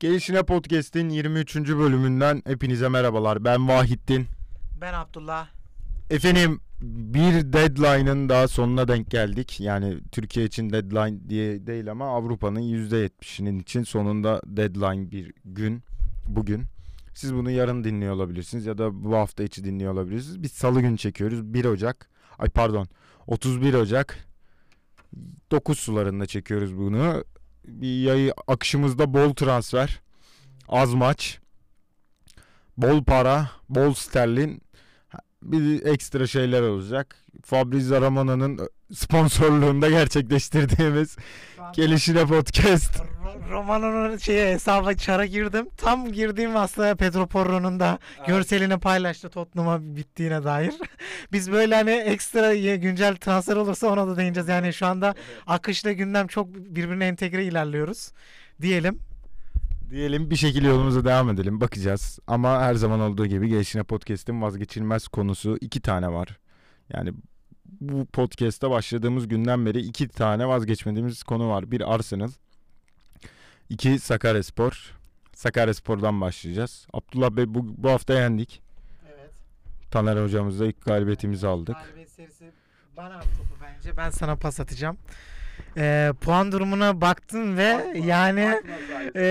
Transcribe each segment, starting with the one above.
Gelişine Podcast'in 23. bölümünden hepinize merhabalar. Ben Vahittin. Ben Abdullah. Efendim bir deadline'ın daha sonuna denk geldik. Yani Türkiye için deadline diye değil ama Avrupa'nın %70'inin için sonunda deadline bir gün bugün. Siz bunu yarın dinliyor olabilirsiniz ya da bu hafta içi dinliyor olabilirsiniz. Biz salı günü çekiyoruz 1 Ocak. Ay pardon 31 Ocak 9 sularında çekiyoruz bunu. Bir yayı akışımızda bol transfer, az maç, bol para, bol sterlin bir ekstra şeyler olacak. Fabrizio Romana'nın sponsorluğunda gerçekleştirdiğimiz Gelişine Podcast. Romano'nun şeye hesaba çara girdim. Tam girdiğim aslında Pedro Porro'nun da görselini paylaştı Tottenham'a bittiğine dair. Biz böyle hani ekstra güncel transfer olursa ona da değineceğiz. Yani şu anda akışla gündem çok birbirine entegre ilerliyoruz diyelim. Diyelim bir şekilde yolumuza devam edelim. Bakacağız. Ama her zaman olduğu gibi Gelişine Podcast'in vazgeçilmez konusu iki tane var. Yani bu podcast'a başladığımız günden beri iki tane vazgeçmediğimiz konu var. Bir Arsenal. İki Sakaryaspor. Sakaryaspor'dan başlayacağız. Abdullah Bey bu, bu hafta yendik. Evet. Taner hocamızla ilk galibiyetimizi aldık. Galibiyet serisi bana at topu bence. Ben sana pas atacağım. Ee, puan durumuna baktın ve Bakma, yani bakma e,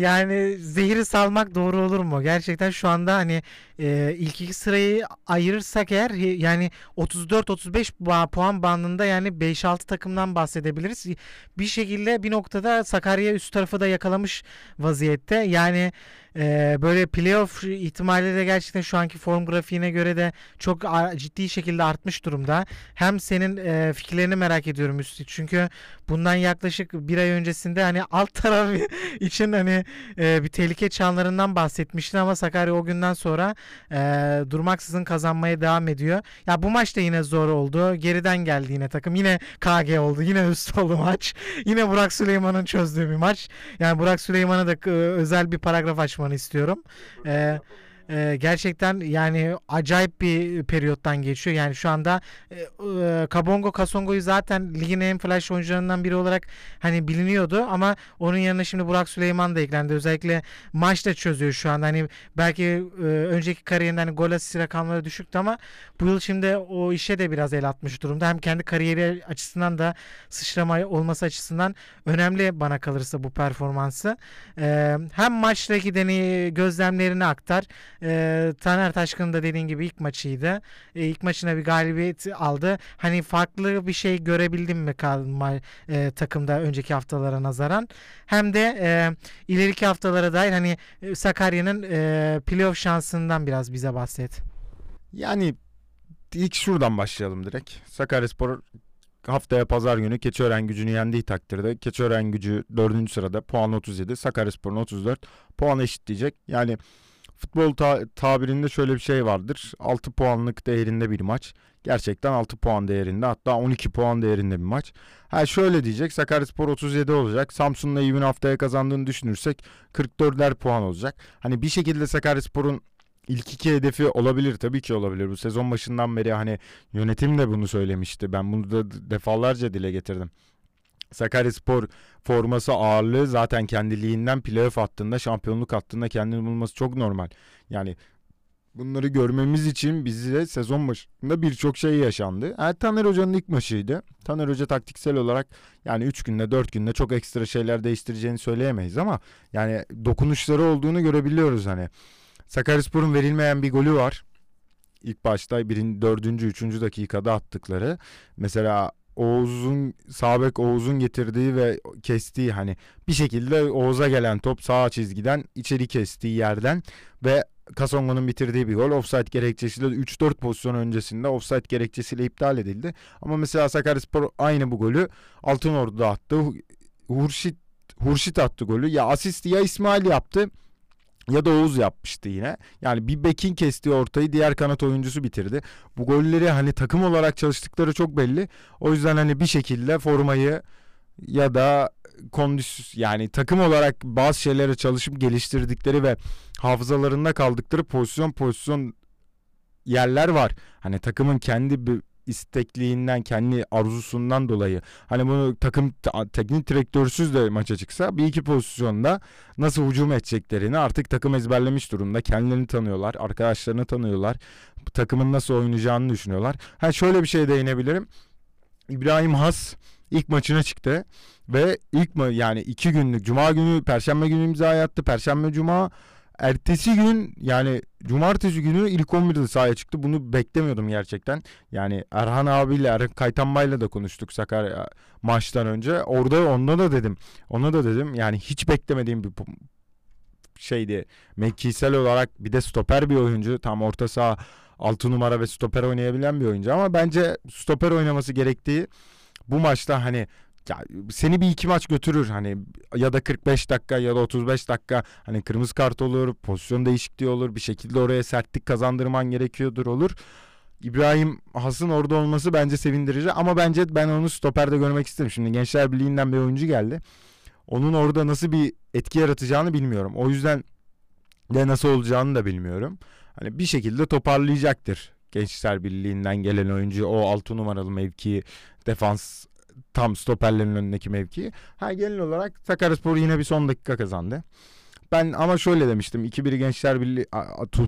yani zehri salmak doğru olur mu? Gerçekten şu anda hani e, ilk iki sırayı ayırırsak eğer yani 34-35 ba- puan bandında yani 5-6 takımdan bahsedebiliriz. Bir şekilde bir noktada Sakarya üst tarafı da yakalamış vaziyette. Yani e, böyle playoff ihtimali de gerçekten şu anki form grafiğine göre de çok ciddi şekilde artmış durumda. Hem senin e, fikirlerini merak ediyorum üstü. Çünkü bundan yaklaşık bir ay öncesinde hani alt taraf için hani e, bir tehlike çanlarından bahsetmiştin ama Sakarya o günden sonra e, durmaksızın kazanmaya devam ediyor. Ya bu maç da yine zor oldu. Geriden geldi yine takım. Yine KG oldu. Yine üst oldu maç. Yine Burak Süleyman'ın çözdüğü bir maç. Yani Burak Süleyman'a da e, özel bir paragraf açmanı istiyorum. E, e, gerçekten yani acayip bir periyottan geçiyor. Yani şu anda e, e, Kabongo Kasongo'yu zaten ligin en flash oyuncularından biri olarak hani biliniyordu ama onun yanına şimdi Burak Süleyman da eklendi. Özellikle maçta çözüyor şu anda. Hani belki e, önceki kariyerinde hani gol asist rakamları düşüktü ama bu yıl şimdi o işe de biraz el atmış durumda. Hem kendi kariyeri açısından da sıçrama olması açısından önemli bana kalırsa bu performansı. E, hem maçtaki deni gözlemlerini aktar. E, Taner Taşkın'ın da dediğin gibi ilk maçıydı. E, ilk maçına bir galibiyet aldı. Hani farklı bir şey görebildim mi kalma e, takımda önceki haftalara nazaran. Hem de e, ileriki haftalara dair hani Sakarya'nın e, playoff şansından biraz bize bahset. Yani ilk şuradan başlayalım direkt. Sakaryaspor haftaya pazar günü Keçiören gücünü yendiği takdirde Keçiören gücü 4. sırada puan 37, Sakaryaspor'un 34 puan eşitleyecek. Yani futbol ta- tabirinde şöyle bir şey vardır. 6 puanlık değerinde bir maç. Gerçekten 6 puan değerinde hatta 12 puan değerinde bir maç. Ha şöyle diyecek Sakaryaspor 37 olacak. Samsun'la Eyüp'ün haftaya kazandığını düşünürsek 44'ler puan olacak. Hani bir şekilde Sakaryaspor'un ilk iki hedefi olabilir tabii ki olabilir. Bu sezon başından beri hani yönetim de bunu söylemişti. Ben bunu da defalarca dile getirdim. Sakaryaspor forması ağırlığı zaten kendiliğinden playoff hattında şampiyonluk hattında kendini bulması çok normal. Yani bunları görmemiz için bize sezon başında birçok şey yaşandı. Yani Taner Hoca'nın ilk maçıydı. Taner Hoca taktiksel olarak yani 3 günde 4 günde çok ekstra şeyler değiştireceğini söyleyemeyiz ama yani dokunuşları olduğunu görebiliyoruz hani. Sakaryaspor'un verilmeyen bir golü var. İlk başta birin dördüncü, üçüncü dakikada attıkları. Mesela Oğuz'un Sabek Oğuz'un getirdiği ve kestiği hani bir şekilde Oğuz'a gelen top sağ çizgiden içeri kestiği yerden ve Kasongo'nun bitirdiği bir gol offside gerekçesiyle 3-4 pozisyon öncesinde offside gerekçesiyle iptal edildi. Ama mesela Sakaryaspor aynı bu golü Altınordu'da attı. Hurşit Hurşit attı golü. Ya asist ya İsmail yaptı ya da Oğuz yapmıştı yine. Yani bir bekin kestiği ortayı diğer kanat oyuncusu bitirdi. Bu golleri hani takım olarak çalıştıkları çok belli. O yüzden hani bir şekilde formayı ya da kondis yani takım olarak bazı şeylere çalışıp geliştirdikleri ve hafızalarında kaldıkları pozisyon pozisyon yerler var. Hani takımın kendi bir istekliğinden, kendi arzusundan dolayı hani bunu takım ta- teknik direktörsüz de maça çıksa bir iki pozisyonda nasıl hücum edeceklerini artık takım ezberlemiş durumda. Kendilerini tanıyorlar, arkadaşlarını tanıyorlar. Takımın nasıl oynayacağını düşünüyorlar. Ha şöyle bir şey değinebilirim. İbrahim Has ilk maçına çıktı ve ilk ma yani iki günlük cuma günü perşembe günü imza attı. Perşembe cuma ertesi gün yani cumartesi günü ilk 11'de sahaya çıktı. Bunu beklemiyordum gerçekten. Yani Erhan abiyle Erhan Kaytanbay'la da konuştuk Sakarya maçtan önce. Orada onda da dedim. Ona da dedim yani hiç beklemediğim bir şeydi. Mevkisel olarak bir de stoper bir oyuncu. Tam orta saha 6 numara ve stoper oynayabilen bir oyuncu ama bence stoper oynaması gerektiği bu maçta hani ya seni bir iki maç götürür hani ya da 45 dakika ya da 35 dakika hani kırmızı kart olur, pozisyon değişikliği olur, bir şekilde oraya sertlik kazandırman gerekiyordur olur. İbrahim Has'ın orada olması bence sevindirici ama bence ben onu stoperde görmek isterim. Şimdi Gençler Birliği'nden bir oyuncu geldi. Onun orada nasıl bir etki yaratacağını bilmiyorum. O yüzden de nasıl olacağını da bilmiyorum. Hani bir şekilde toparlayacaktır. Gençler Birliği'nden gelen oyuncu o 6 numaralı mevki defans tam stoperlerin önündeki mevki. Ha genel olarak Sakaryaspor yine bir son dakika kazandı. Ben ama şöyle demiştim. 2-1 Gençler Birliği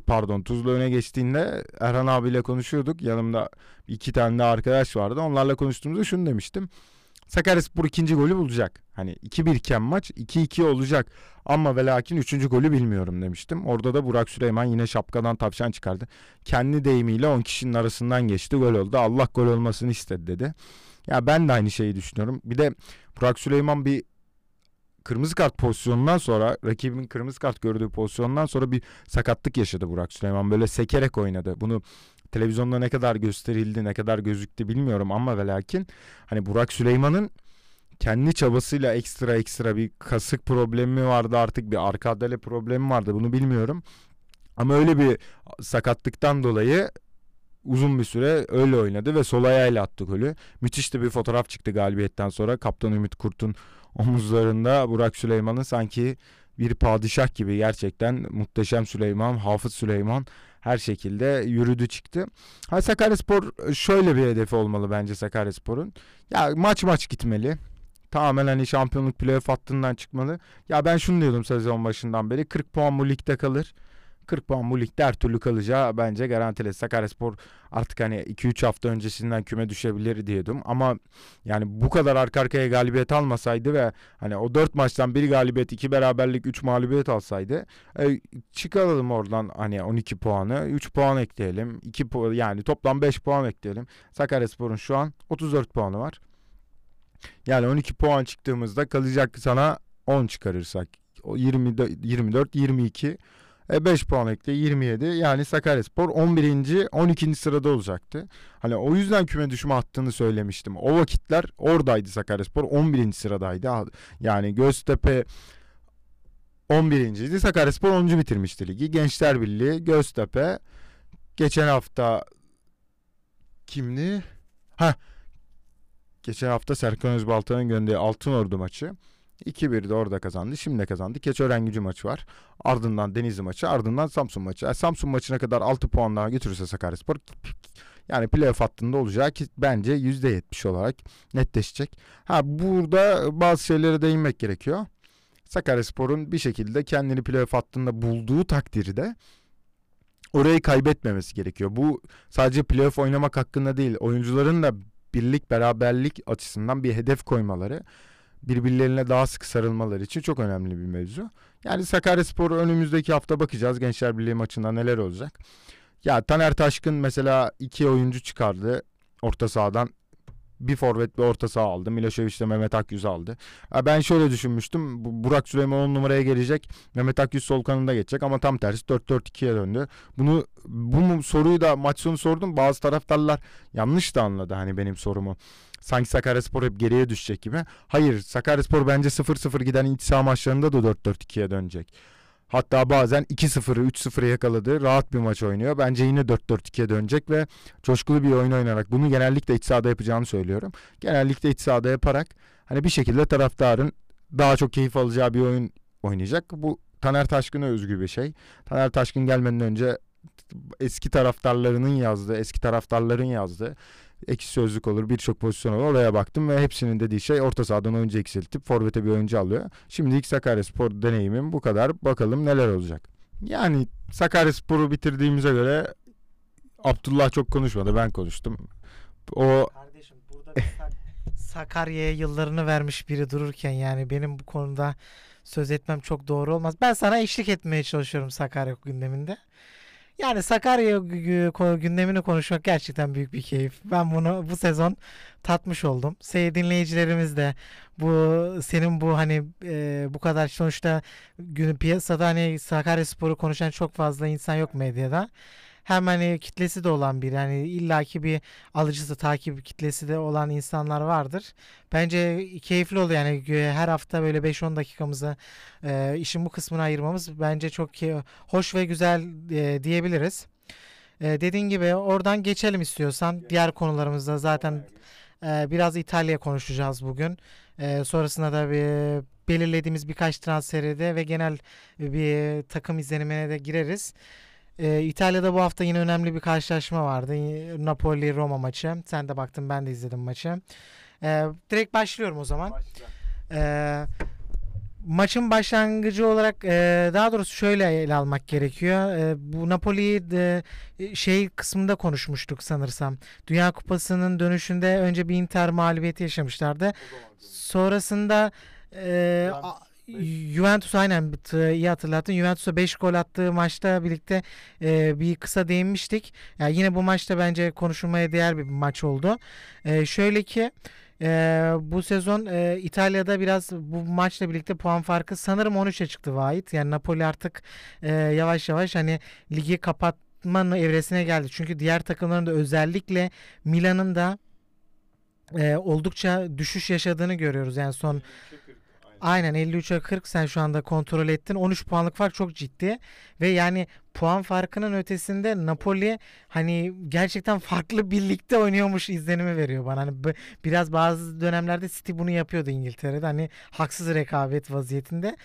pardon Tuzla öne geçtiğinde Erhan abiyle konuşuyorduk. Yanımda iki tane de arkadaş vardı. Onlarla konuştuğumuzda şunu demiştim. Sakaryaspor ikinci golü bulacak. Hani 2-1 iken maç 2-2 olacak. Ama ve lakin üçüncü golü bilmiyorum demiştim. Orada da Burak Süleyman yine şapkadan tavşan çıkardı. Kendi deyimiyle 10 kişinin arasından geçti gol oldu. Allah gol olmasını istedi dedi. Ya ben de aynı şeyi düşünüyorum. Bir de Burak Süleyman bir kırmızı kart pozisyonundan sonra rakibin kırmızı kart gördüğü pozisyondan sonra bir sakatlık yaşadı Burak Süleyman. Böyle sekerek oynadı. Bunu televizyonda ne kadar gösterildi, ne kadar gözüktü bilmiyorum ama ve lakin hani Burak Süleyman'ın kendi çabasıyla ekstra ekstra bir kasık problemi vardı artık bir arka adale problemi vardı bunu bilmiyorum. Ama öyle bir sakatlıktan dolayı uzun bir süre öyle oynadı ve sol ayağıyla attı golü. Müthiş de bir fotoğraf çıktı galibiyetten sonra. Kaptan Ümit Kurt'un omuzlarında Burak Süleyman'ın sanki bir padişah gibi gerçekten muhteşem Süleyman, Hafız Süleyman her şekilde yürüdü çıktı. Ha Sakaryaspor şöyle bir hedefi olmalı bence Sakaryaspor'un. Ya maç maç gitmeli. Tamamen hani şampiyonluk playoff hattından çıkmalı. Ya ben şunu diyordum sezon başından beri 40 puan bu ligde kalır. 40 puan bu ligde her türlü kalacağı bence garantili. Sakaryaspor artık hani 2-3 hafta öncesinden küme düşebilir diyordum. Ama yani bu kadar arka arkaya galibiyet almasaydı ve hani o 4 maçtan bir galibiyet, 2 beraberlik, 3 mağlubiyet alsaydı e, çıkaralım oradan hani 12 puanı, 3 puan ekleyelim. 2 pu- yani toplam 5 puan ekleyelim. Sakaryaspor'un şu an 34 puanı var. Yani 12 puan çıktığımızda kalacak sana 10 çıkarırsak o 20 24 22 e 5 puan ekle 27. Yani Sakaryaspor 11. 12. sırada olacaktı. Hani o yüzden küme düşme hattını söylemiştim. O vakitler oradaydı Sakaryaspor 11. sıradaydı. Yani Göztepe 11. idi. Sakaryaspor 10. bitirmişti ligi. Gençler Birliği, Göztepe geçen hafta kimdi? Ha Geçen hafta Serkan Özbalta'nın gönderdiği Altınordu maçı. 2-1'de orada kazandı. Şimdi de kazandı. Keçiören gücü maçı var. Ardından Denizli maçı. Ardından Samsun maçı. Yani Samsun maçına kadar 6 puan daha götürürse Sakaryaspor yani playoff hattında olacak ki bence %70 olarak netleşecek. Ha burada bazı şeylere değinmek gerekiyor. Sakaryaspor'un bir şekilde kendini playoff hattında bulduğu takdirde orayı kaybetmemesi gerekiyor. Bu sadece playoff oynamak hakkında değil. Oyuncuların da birlik beraberlik açısından bir hedef koymaları birbirlerine daha sık sarılmaları için çok önemli bir mevzu. Yani Sakaryaspor önümüzdeki hafta bakacağız Gençler Birliği maçında neler olacak. Ya Taner Taşkın mesela iki oyuncu çıkardı orta sahadan. Bir forvet bir orta saha aldı. Milošević de Mehmet Akyüz aldı. Ben şöyle düşünmüştüm. Bu- Burak Süleyman 10 numaraya gelecek. Mehmet Akyüz sol kanında geçecek ama tam tersi 4-4-2'ye döndü. Bunu bu soruyu da maç sonu sordum. Bazı taraftarlar yanlış da anladı hani benim sorumu. Sanki Sakaryaspor hep geriye düşecek gibi. Hayır Sakaryaspor bence 0-0 giden saha maçlarında da 4-4-2'ye dönecek. Hatta bazen 2-0'ı 3-0'ı yakaladı. Rahat bir maç oynuyor. Bence yine 4-4-2'ye dönecek ve coşkulu bir oyun oynayarak bunu genellikle iç sahada yapacağını söylüyorum. Genellikle iç sahada yaparak hani bir şekilde taraftarın daha çok keyif alacağı bir oyun oynayacak. Bu Taner Taşkın'a özgü bir şey. Taner Taşkın gelmeden önce eski taraftarlarının yazdığı, eski taraftarların yazdığı ekşi sözlük olur birçok pozisyon olur oraya baktım ve hepsinin dediği şey orta sahadan oyuncu eksiltip forvete bir oyuncu alıyor. Şimdilik Sakaryaspor deneyimim bu kadar bakalım neler olacak. Yani Sakaryaspor'u bitirdiğimize göre Abdullah çok konuşmadı ben konuştum. O Kardeşim burada Sakarya'ya yıllarını vermiş biri dururken yani benim bu konuda söz etmem çok doğru olmaz. Ben sana eşlik etmeye çalışıyorum Sakarya gündeminde. Yani Sakarya gü- gü- gündemini konuşmak gerçekten büyük bir keyif. Ben bunu bu sezon tatmış oldum. Sevgili dinleyicilerimiz de bu senin bu hani e, bu kadar sonuçta gün piyasada hani Sakaryaspor'u konuşan çok fazla insan yok medyada. Hem hani kitlesi de olan bir yani illaki bir alıcısı takip kitlesi de olan insanlar vardır. Bence keyifli oluyor yani gö- her hafta böyle 5-10 dakikamızı e, işin bu kısmına ayırmamız bence çok hoş ve güzel e, diyebiliriz. E, dediğin gibi oradan geçelim istiyorsan. Diğer konularımızda zaten e, biraz İtalya konuşacağız bugün. E, sonrasında da bir belirlediğimiz birkaç transferi de ve genel bir takım izlenimine de gireriz. E, İtalya'da bu hafta yine önemli bir karşılaşma vardı. Napoli-Roma maçı. Sen de baktın ben de izledim maçı. E, direkt başlıyorum o zaman. Ee, maçın başlangıcı olarak e, daha doğrusu şöyle ele almak gerekiyor. E, bu Napoli'yi de e, şey kısmında konuşmuştuk sanırsam. Dünya Kupası'nın dönüşünde önce bir Inter mağlubiyeti yaşamışlardı. Sonrasında e, a- Juventus aynen iyi hatırlattın. Juventus'a 5 gol attığı maçta birlikte e, bir kısa değinmiştik. Yani yine bu maçta bence konuşulmaya değer bir maç oldu. E, şöyle ki e, bu sezon e, İtalya'da biraz bu maçla birlikte puan farkı sanırım 13'e çıktı Vahit. Yani Napoli artık e, yavaş yavaş hani ligi kapatma evresine geldi. Çünkü diğer takımların da özellikle Milan'ın da e, oldukça düşüş yaşadığını görüyoruz. Yani son Aynen 53'e 40 sen şu anda kontrol ettin. 13 puanlık fark çok ciddi ve yani puan farkının ötesinde Napoli hani gerçekten farklı birlikte oynuyormuş izlenimi veriyor bana. Hani biraz bazı dönemlerde City bunu yapıyordu İngiltere'de. Hani haksız rekabet vaziyetinde.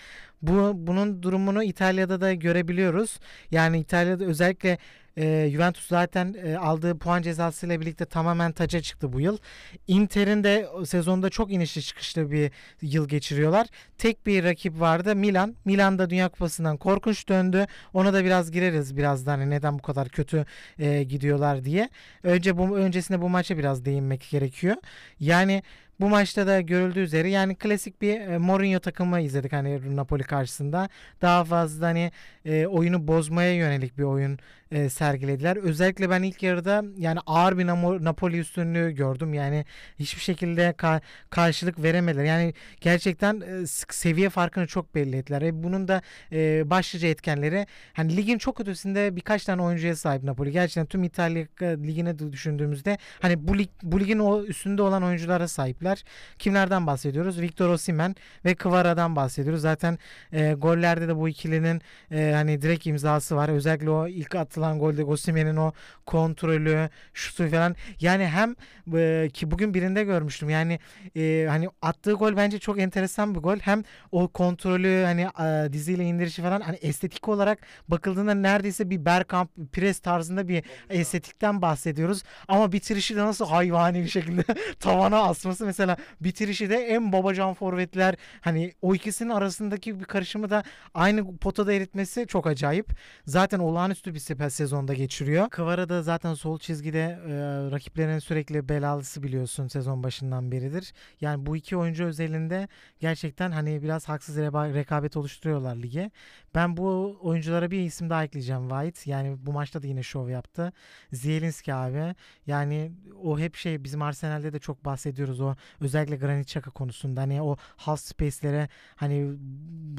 Bu bunun durumunu İtalya'da da görebiliyoruz. Yani İtalya'da özellikle e, Juventus zaten e, aldığı puan cezasıyla birlikte tamamen taca çıktı bu yıl. Inter'in de sezonda çok inişli çıkışlı bir yıl geçiriyorlar. Tek bir rakip vardı Milan. Milan da Dünya Kupası'ndan korkunç döndü. Ona da biraz gireriz birazdan hani neden bu kadar kötü e, gidiyorlar diye. Önce bu öncesinde bu maça biraz değinmek gerekiyor. Yani bu maçta da görüldüğü üzere yani klasik bir e, Mourinho takımı izledik hani Napoli karşısında. Daha fazla hani e, oyunu bozmaya yönelik bir oyun e, sergilediler. Özellikle ben ilk yarıda yani ağır bir Napoli üstünlüğü gördüm. Yani hiçbir şekilde ka- karşılık veremediler. Yani gerçekten e, seviye farkını çok belli ettiler. E, bunun da e, başlıca etkenleri hani ligin çok ötesinde birkaç tane oyuncuya sahip Napoli. Gerçekten tüm İtalya e, ligine de düşündüğümüzde hani bu lig bu ligin o üstünde olan oyunculara sahipler. Kimlerden bahsediyoruz? Victor Osimhen ve Kvara'dan bahsediyoruz. Zaten e, gollerde de bu ikilinin e, hani direkt imzası var. Özellikle o ilk atılan golde Osimhen'in o kontrolü, şutu falan. Yani hem e, ki bugün birinde görmüştüm. Yani e, hani attığı gol bence çok enteresan bir gol. Hem o kontrolü hani e, diziyle indirişi falan hani estetik olarak bakıldığında neredeyse bir Bergkamp pres tarzında bir estetikten bahsediyoruz. Ama bitirişi de nasıl hayvani bir şekilde tavana asması mesela bitirişi de en babacan forvetler hani o ikisinin arasındaki bir karışımı da aynı potada eritmesi çok acayip. Zaten olağanüstü bir sefer sezonda geçiriyor. Kvara da zaten sol çizgide e, rakiplerinin sürekli belalısı biliyorsun sezon başından beridir. Yani bu iki oyuncu özelinde gerçekten hani biraz haksız reba- rekabet oluşturuyorlar lige. Ben bu oyunculara bir isim daha ekleyeceğim White. Yani bu maçta da yine şov yaptı. Zielinski abi. Yani o hep şey bizim Arsenal'de de çok bahsediyoruz o özellikle Granit Xhaka konusunda hani o half space'lere hani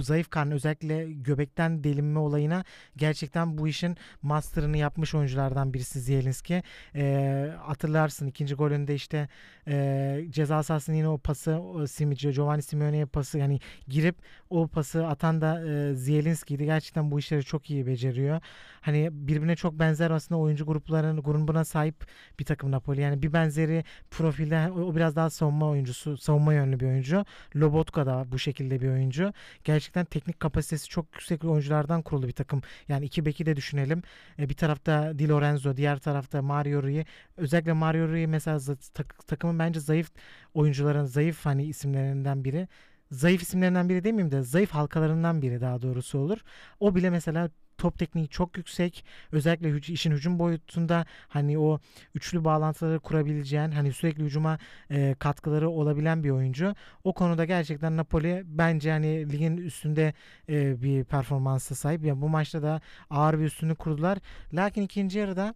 zayıf karnı özellikle göbekten delinme olayına gerçekten bu işin master'ını yapmış oyunculardan birisi Zielinski. Ee, hatırlarsın ikinci golünde işte e, ceza sahasının yine o pası o Simic, Giovanni Simeone'ye pası yani girip o pası atan da e, Zielinski'ydi. Gerçekten bu işleri çok iyi beceriyor. Hani birbirine çok benzer aslında oyuncu gruplarının grubuna sahip bir takım Napoli. Yani bir benzeri profilde o, o biraz daha savunma oyuncusu, savunma yönlü bir oyuncu. Lobotka da bu şekilde bir oyuncu. Gerçekten teknik kapasitesi çok yüksek oyunculardan kurulu bir takım. Yani iki beki de düşünelim. E, bir tarafta Di Lorenzo, diğer tarafta Mario Rui. Özellikle Mario Rui mesela takımın bence zayıf oyuncuların zayıf hani isimlerinden biri. Zayıf isimlerinden biri demeyeyim de zayıf halkalarından biri daha doğrusu olur. O bile mesela top tekniği çok yüksek. Özellikle hüc- işin hücum boyutunda hani o üçlü bağlantıları kurabileceğin hani sürekli hücuma e, katkıları olabilen bir oyuncu. O konuda gerçekten Napoli bence hani ligin üstünde e, bir performansa sahip. Yani bu maçta da ağır bir üstünlük kurdular. Lakin ikinci yarıda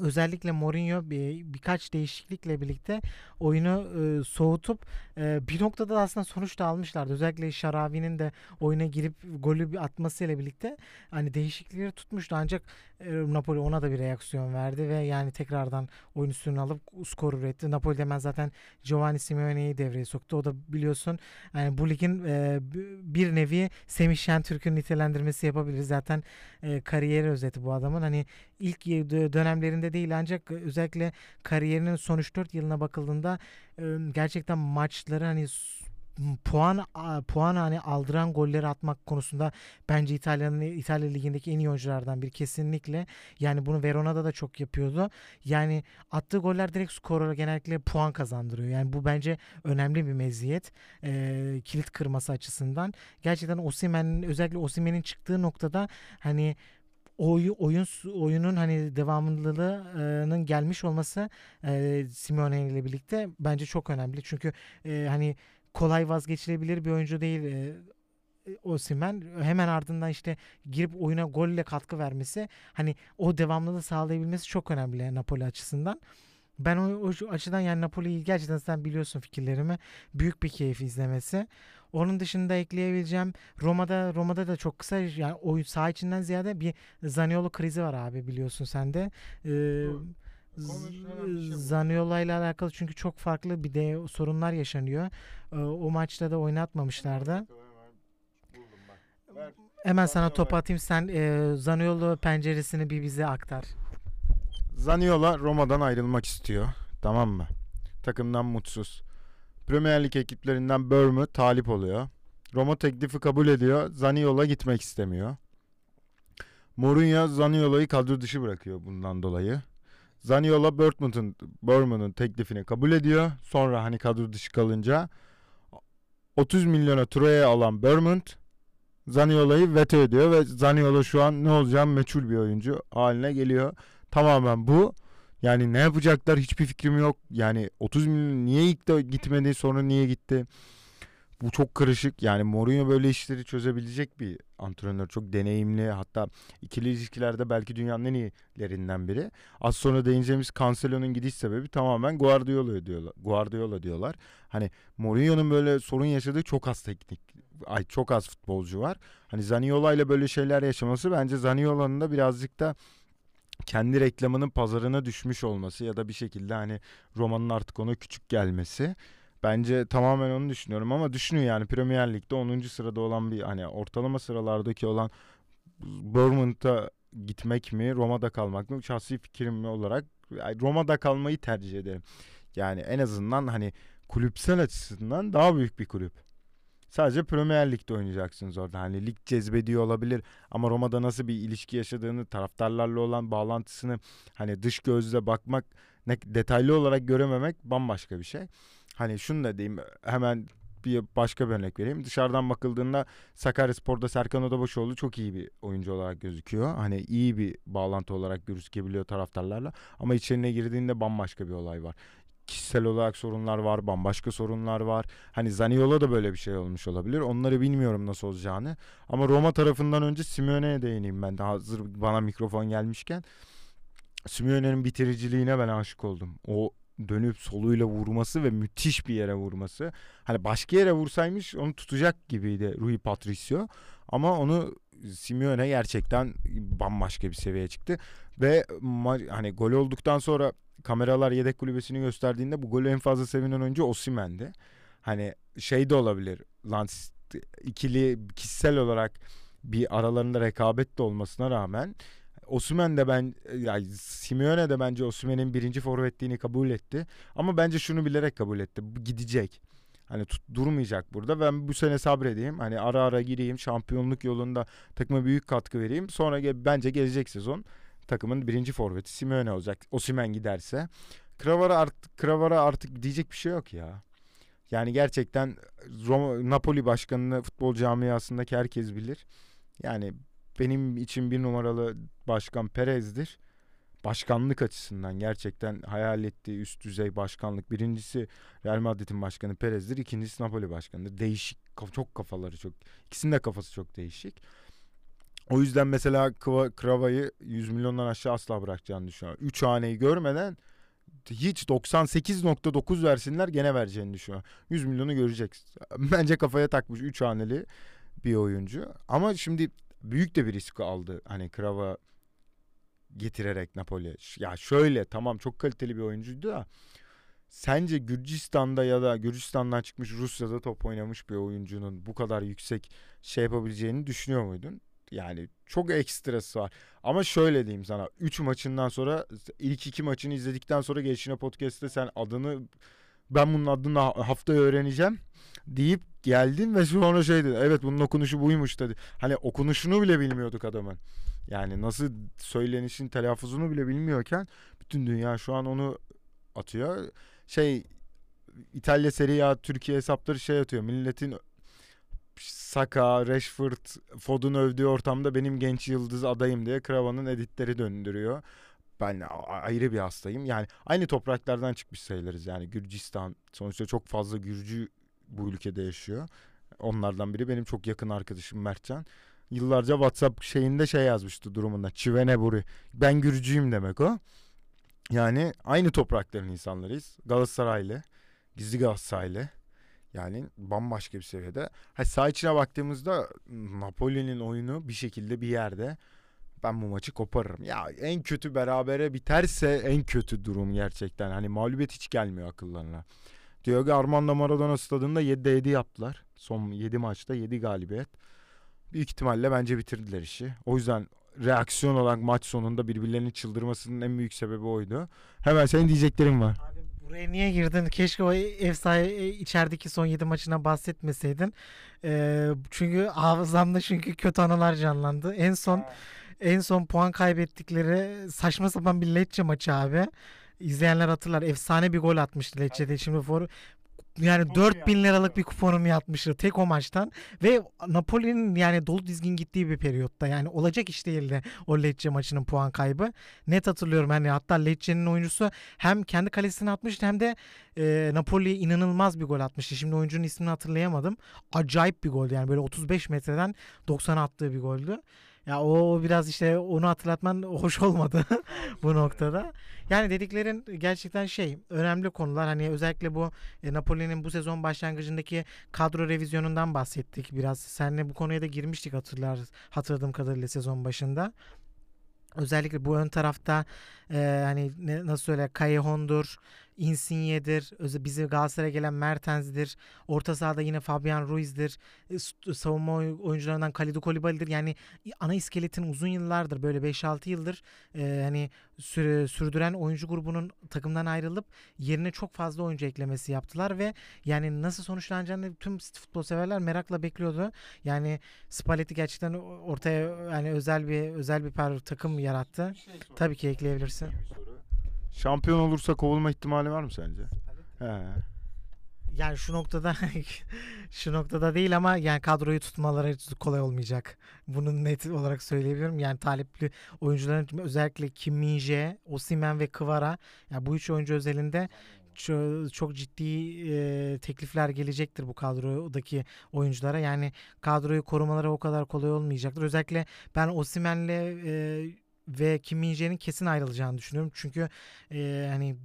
özellikle Mourinho bir, birkaç değişiklikle birlikte oyunu e, soğutup e, bir noktada da aslında sonuç da almışlardı. Özellikle Şaravi'nin de oyuna girip golü bir atmasıyla birlikte hani değişiklikleri tutmuştu ancak e, Napoli ona da bir reaksiyon verdi ve yani tekrardan oyun üstünü alıp skor üretti. Napoli hemen zaten Giovanni Simeone'yi devreye soktu. O da biliyorsun yani bu ligin e, bir nevi Semih Şentürk'ün nitelendirmesi yapabiliriz. Zaten e, kariyeri özeti bu adamın. Hani ilk dönemlerinde değil ancak özellikle kariyerinin son 3-4 yılına bakıldığında e, gerçekten maçları hani puan puan hani aldıran golleri atmak konusunda bence İtalya'nın İtalya ligindeki en iyi oyunculardan biri kesinlikle. Yani bunu Verona'da da çok yapıyordu. Yani attığı goller direkt skorera genellikle puan kazandırıyor. Yani bu bence önemli bir meziyet. e, kilit kırması açısından. Gerçekten Osimhen'in özellikle Osimhen'in çıktığı noktada hani oy, oyun oyunun hani devamlılığının gelmiş olması e, Simeone ile birlikte bence çok önemli. Çünkü e, hani kolay vazgeçilebilir bir oyuncu değil e, Osimhen. Hemen ardından işte girip oyuna golle katkı vermesi hani o devamlılığı sağlayabilmesi çok önemli Napoli açısından. Ben o, o açıdan yani Napoli'yi gerçekten sen biliyorsun fikirlerimi. Büyük bir keyif izlemesi. Onun dışında ekleyebileceğim Roma'da Roma'da da çok kısa yani oyun saha içinden ziyade bir Zaniolo krizi var abi biliyorsun sen de. Ee, bir şey bu. Zaniolo ile alakalı çünkü çok farklı bir de sorunlar yaşanıyor. Ee, o maçta da oynatmamışlardı. Hemen sana top atayım sen e, Zaniolo penceresini bir bize aktar. Zaniola Roma'dan ayrılmak istiyor. Tamam mı? Takımdan mutsuz. Premier Lig ekiplerinden Bournemouth talip oluyor. Roma teklifi kabul ediyor. Zaniola gitmek istemiyor. Mourinho Zaniola'yı kadro dışı bırakıyor bundan dolayı. Zaniola Bournemouth'un Bournemouth'un teklifini kabul ediyor. Sonra hani kadro dışı kalınca 30 milyona Troya'ya alan Bournemouth Zaniola'yı veto ediyor ve Zaniola şu an ne olacağı meçhul bir oyuncu haline geliyor. Tamamen bu. Yani ne yapacaklar hiçbir fikrim yok. Yani 30 milyon niye ilk de gitmedi sonra niye gitti? Bu çok karışık. Yani Mourinho böyle işleri çözebilecek bir antrenör. Çok deneyimli. Hatta ikili ilişkilerde belki dünyanın en iyilerinden biri. Az sonra değineceğimiz Cancelo'nun gidiş sebebi tamamen Guardiola diyorlar. Guardiola diyorlar. Hani Mourinho'nun böyle sorun yaşadığı çok az teknik ay çok az futbolcu var. Hani Zaniola ile böyle şeyler yaşaması bence Zaniola'nın da birazcık da kendi reklamının pazarına düşmüş olması ya da bir şekilde hani Roma'nın artık ona küçük gelmesi. Bence tamamen onu düşünüyorum ama düşünün yani Premier Lig'de 10. sırada olan bir hani ortalama sıralardaki olan Bournemouth'a gitmek mi Roma'da kalmak mı şahsi fikrim olarak Roma'da kalmayı tercih ederim. Yani en azından hani kulüpsel açısından daha büyük bir kulüp. Sadece Premier Lig'de oynayacaksınız orada. Hani lig cezbediyor olabilir ama Roma'da nasıl bir ilişki yaşadığını, taraftarlarla olan bağlantısını hani dış gözle bakmak, detaylı olarak görememek bambaşka bir şey. Hani şunu da diyeyim hemen bir başka bir örnek vereyim. Dışarıdan bakıldığında Sakaryaspor'da Serkan Odabaşoğlu çok iyi bir oyuncu olarak gözüküyor. Hani iyi bir bağlantı olarak gözükebiliyor taraftarlarla. Ama içerine girdiğinde bambaşka bir olay var. Kişisel olarak sorunlar var, bambaşka sorunlar var. Hani Zaniola da böyle bir şey olmuş olabilir. Onları bilmiyorum nasıl olacağını. Ama Roma tarafından önce Simeone'ye değineyim ben de hazır bana mikrofon gelmişken. Simeone'nin bitiriciliğine ben aşık oldum. O dönüp soluyla vurması ve müthiş bir yere vurması. Hani başka yere vursaymış onu tutacak gibiydi Rui Patricio. Ama onu Simeone gerçekten bambaşka bir seviyeye çıktı. Ve hani gol olduktan sonra kameralar yedek kulübesini gösterdiğinde bu golü en fazla sevinen oyuncu Osimhen'di. Hani şey de olabilir. Lan ikili kişisel olarak bir aralarında rekabet de olmasına rağmen Osimhen de ben yani Simeone de bence Osimhen'in birinci forvetliğini kabul etti. Ama bence şunu bilerek kabul etti. Gidecek. Hani tut, durmayacak burada. Ben bu sene sabredeyim. Hani ara ara gireyim. Şampiyonluk yolunda takıma büyük katkı vereyim. Sonra ge- bence gelecek sezon takımın birinci forveti Simeone olacak. Osimhen giderse. Kravara artık Kravara artık diyecek bir şey yok ya. Yani gerçekten Roma, Napoli başkanını futbol camiasındaki herkes bilir. Yani benim için bir numaralı başkan Perez'dir. Başkanlık açısından gerçekten hayal ettiği üst düzey başkanlık. Birincisi Real Madrid'in başkanı Perez'dir. ikincisi Napoli başkanıdır. Değişik, çok kafaları çok. İkisinin de kafası çok değişik. O yüzden mesela Krava'yı 100 milyondan aşağı asla bırakacağını düşünüyorum. 3 haneyi görmeden hiç 98.9 versinler gene vereceğini düşünüyorum. 100 milyonu göreceksin. Bence kafaya takmış 3 haneli bir oyuncu. Ama şimdi büyük de bir risk aldı. Hani Krava getirerek Napoli. Ya şöyle tamam çok kaliteli bir oyuncuydu da sence Gürcistan'da ya da Gürcistan'dan çıkmış Rusya'da top oynamış bir oyuncunun bu kadar yüksek şey yapabileceğini düşünüyor muydun? Yani çok ekstrası var. Ama şöyle diyeyim sana. 3 maçından sonra ilk iki maçını izledikten sonra Gelişine Podcast'te sen adını ben bunun adını ha- haftaya öğreneceğim deyip geldin ve sonra şey dedi. Evet bunun okunuşu buymuş dedi. Hani okunuşunu bile bilmiyorduk adamın. Yani nasıl söylenişin telaffuzunu bile bilmiyorken bütün dünya şu an onu atıyor. Şey İtalya Serie A Türkiye hesapları şey atıyor. Milletin Saka, Rashford, Foden övdüğü ortamda benim genç yıldız adayım diye Krava'nın editleri döndürüyor. Ben ayrı bir hastayım. Yani aynı topraklardan çıkmış sayılırız. Yani Gürcistan sonuçta çok fazla Gürcü bu ülkede yaşıyor. Onlardan biri benim çok yakın arkadaşım Mertcan. Yıllarca WhatsApp şeyinde şey yazmıştı durumunda. Çivene buri. Ben Gürcüyüm demek o. Yani aynı toprakların insanlarıyız. Galatasaraylı. Gizli Galatasaraylı. Yani bambaşka bir seviyede. Ha, sağ içine baktığımızda Napoli'nin oyunu bir şekilde bir yerde ben bu maçı koparırım. Ya en kötü berabere biterse en kötü durum gerçekten. Hani mağlubiyet hiç gelmiyor akıllarına. Diego Armando Maradona stadında 7'de 7 yaptılar. Son 7 maçta 7 galibiyet. Büyük ihtimalle bence bitirdiler işi. O yüzden reaksiyon olarak maç sonunda birbirlerinin çıldırmasının en büyük sebebi oydu. Hemen senin diyeceklerin var. Abi buraya niye girdin? Keşke o ev sahibi içerideki son 7 maçına bahsetmeseydin. Ee, çünkü hafızamda çünkü kötü anılar canlandı. En son en son puan kaybettikleri saçma sapan bir Lecce maçı abi. İzleyenler hatırlar. Efsane bir gol atmıştı Lecce'de. Şimdi for yani Çok iyi 4000 liralık bir kuponunu yatmıştı tek o maçtan ve Napoli'nin yani dolu dizgin gittiği bir periyotta yani olacak iş değildi o Lecce maçının puan kaybı. Net hatırlıyorum hani hatta Lecce'nin oyuncusu hem kendi kalesine atmıştı hem de e, Napoli'ye inanılmaz bir gol atmıştı. Şimdi oyuncunun ismini hatırlayamadım. Acayip bir gol yani böyle 35 metreden 90'a attığı bir goldü. Ya o o biraz işte onu hatırlatman hoş olmadı bu noktada. Yani dediklerin gerçekten şey önemli konular. Hani özellikle bu e, Napoli'nin bu sezon başlangıcındaki kadro revizyonundan bahsettik biraz. Seninle bu konuya da girmiştik hatırlar hatırladığım kadarıyla sezon başında. Özellikle bu ön tarafta e, hani ne, nasıl söyle Callejon'dur, Insigne'dir, bizi Galatasaray'a gelen Mertens'dir. Orta sahada yine Fabian Ruiz'dir. E, savunma oy- oyuncularından Kalidou Koulibaly'dir. Yani ana iskeletin uzun yıllardır böyle 5-6 yıldır e, hani süre, sürdüren oyuncu grubunun takımdan ayrılıp yerine çok fazla oyuncu eklemesi yaptılar ve yani nasıl sonuçlanacağını tüm futbol severler merakla bekliyordu. Yani Spalletti gerçekten ortaya yani özel bir özel bir par takım yarattı. Tabii ki ekleyebilirsin. Şampiyon olursa kovulma ihtimali var mı sence? He. Yani şu noktada şu noktada değil ama yani kadroyu tutmaları kolay olmayacak. Bunu net olarak söyleyebilirim. Yani talipli oyuncuların özellikle Kim Min-jae, Osimhen ve Kvara yani bu üç oyuncu özelinde ço- çok ciddi e, teklifler gelecektir bu kadrodaki oyunculara. Yani kadroyu korumaları o kadar kolay olmayacaktır. Özellikle ben Osimhen'le e, ve Kim Min-jae'nin kesin ayrılacağını düşünüyorum. Çünkü e, hani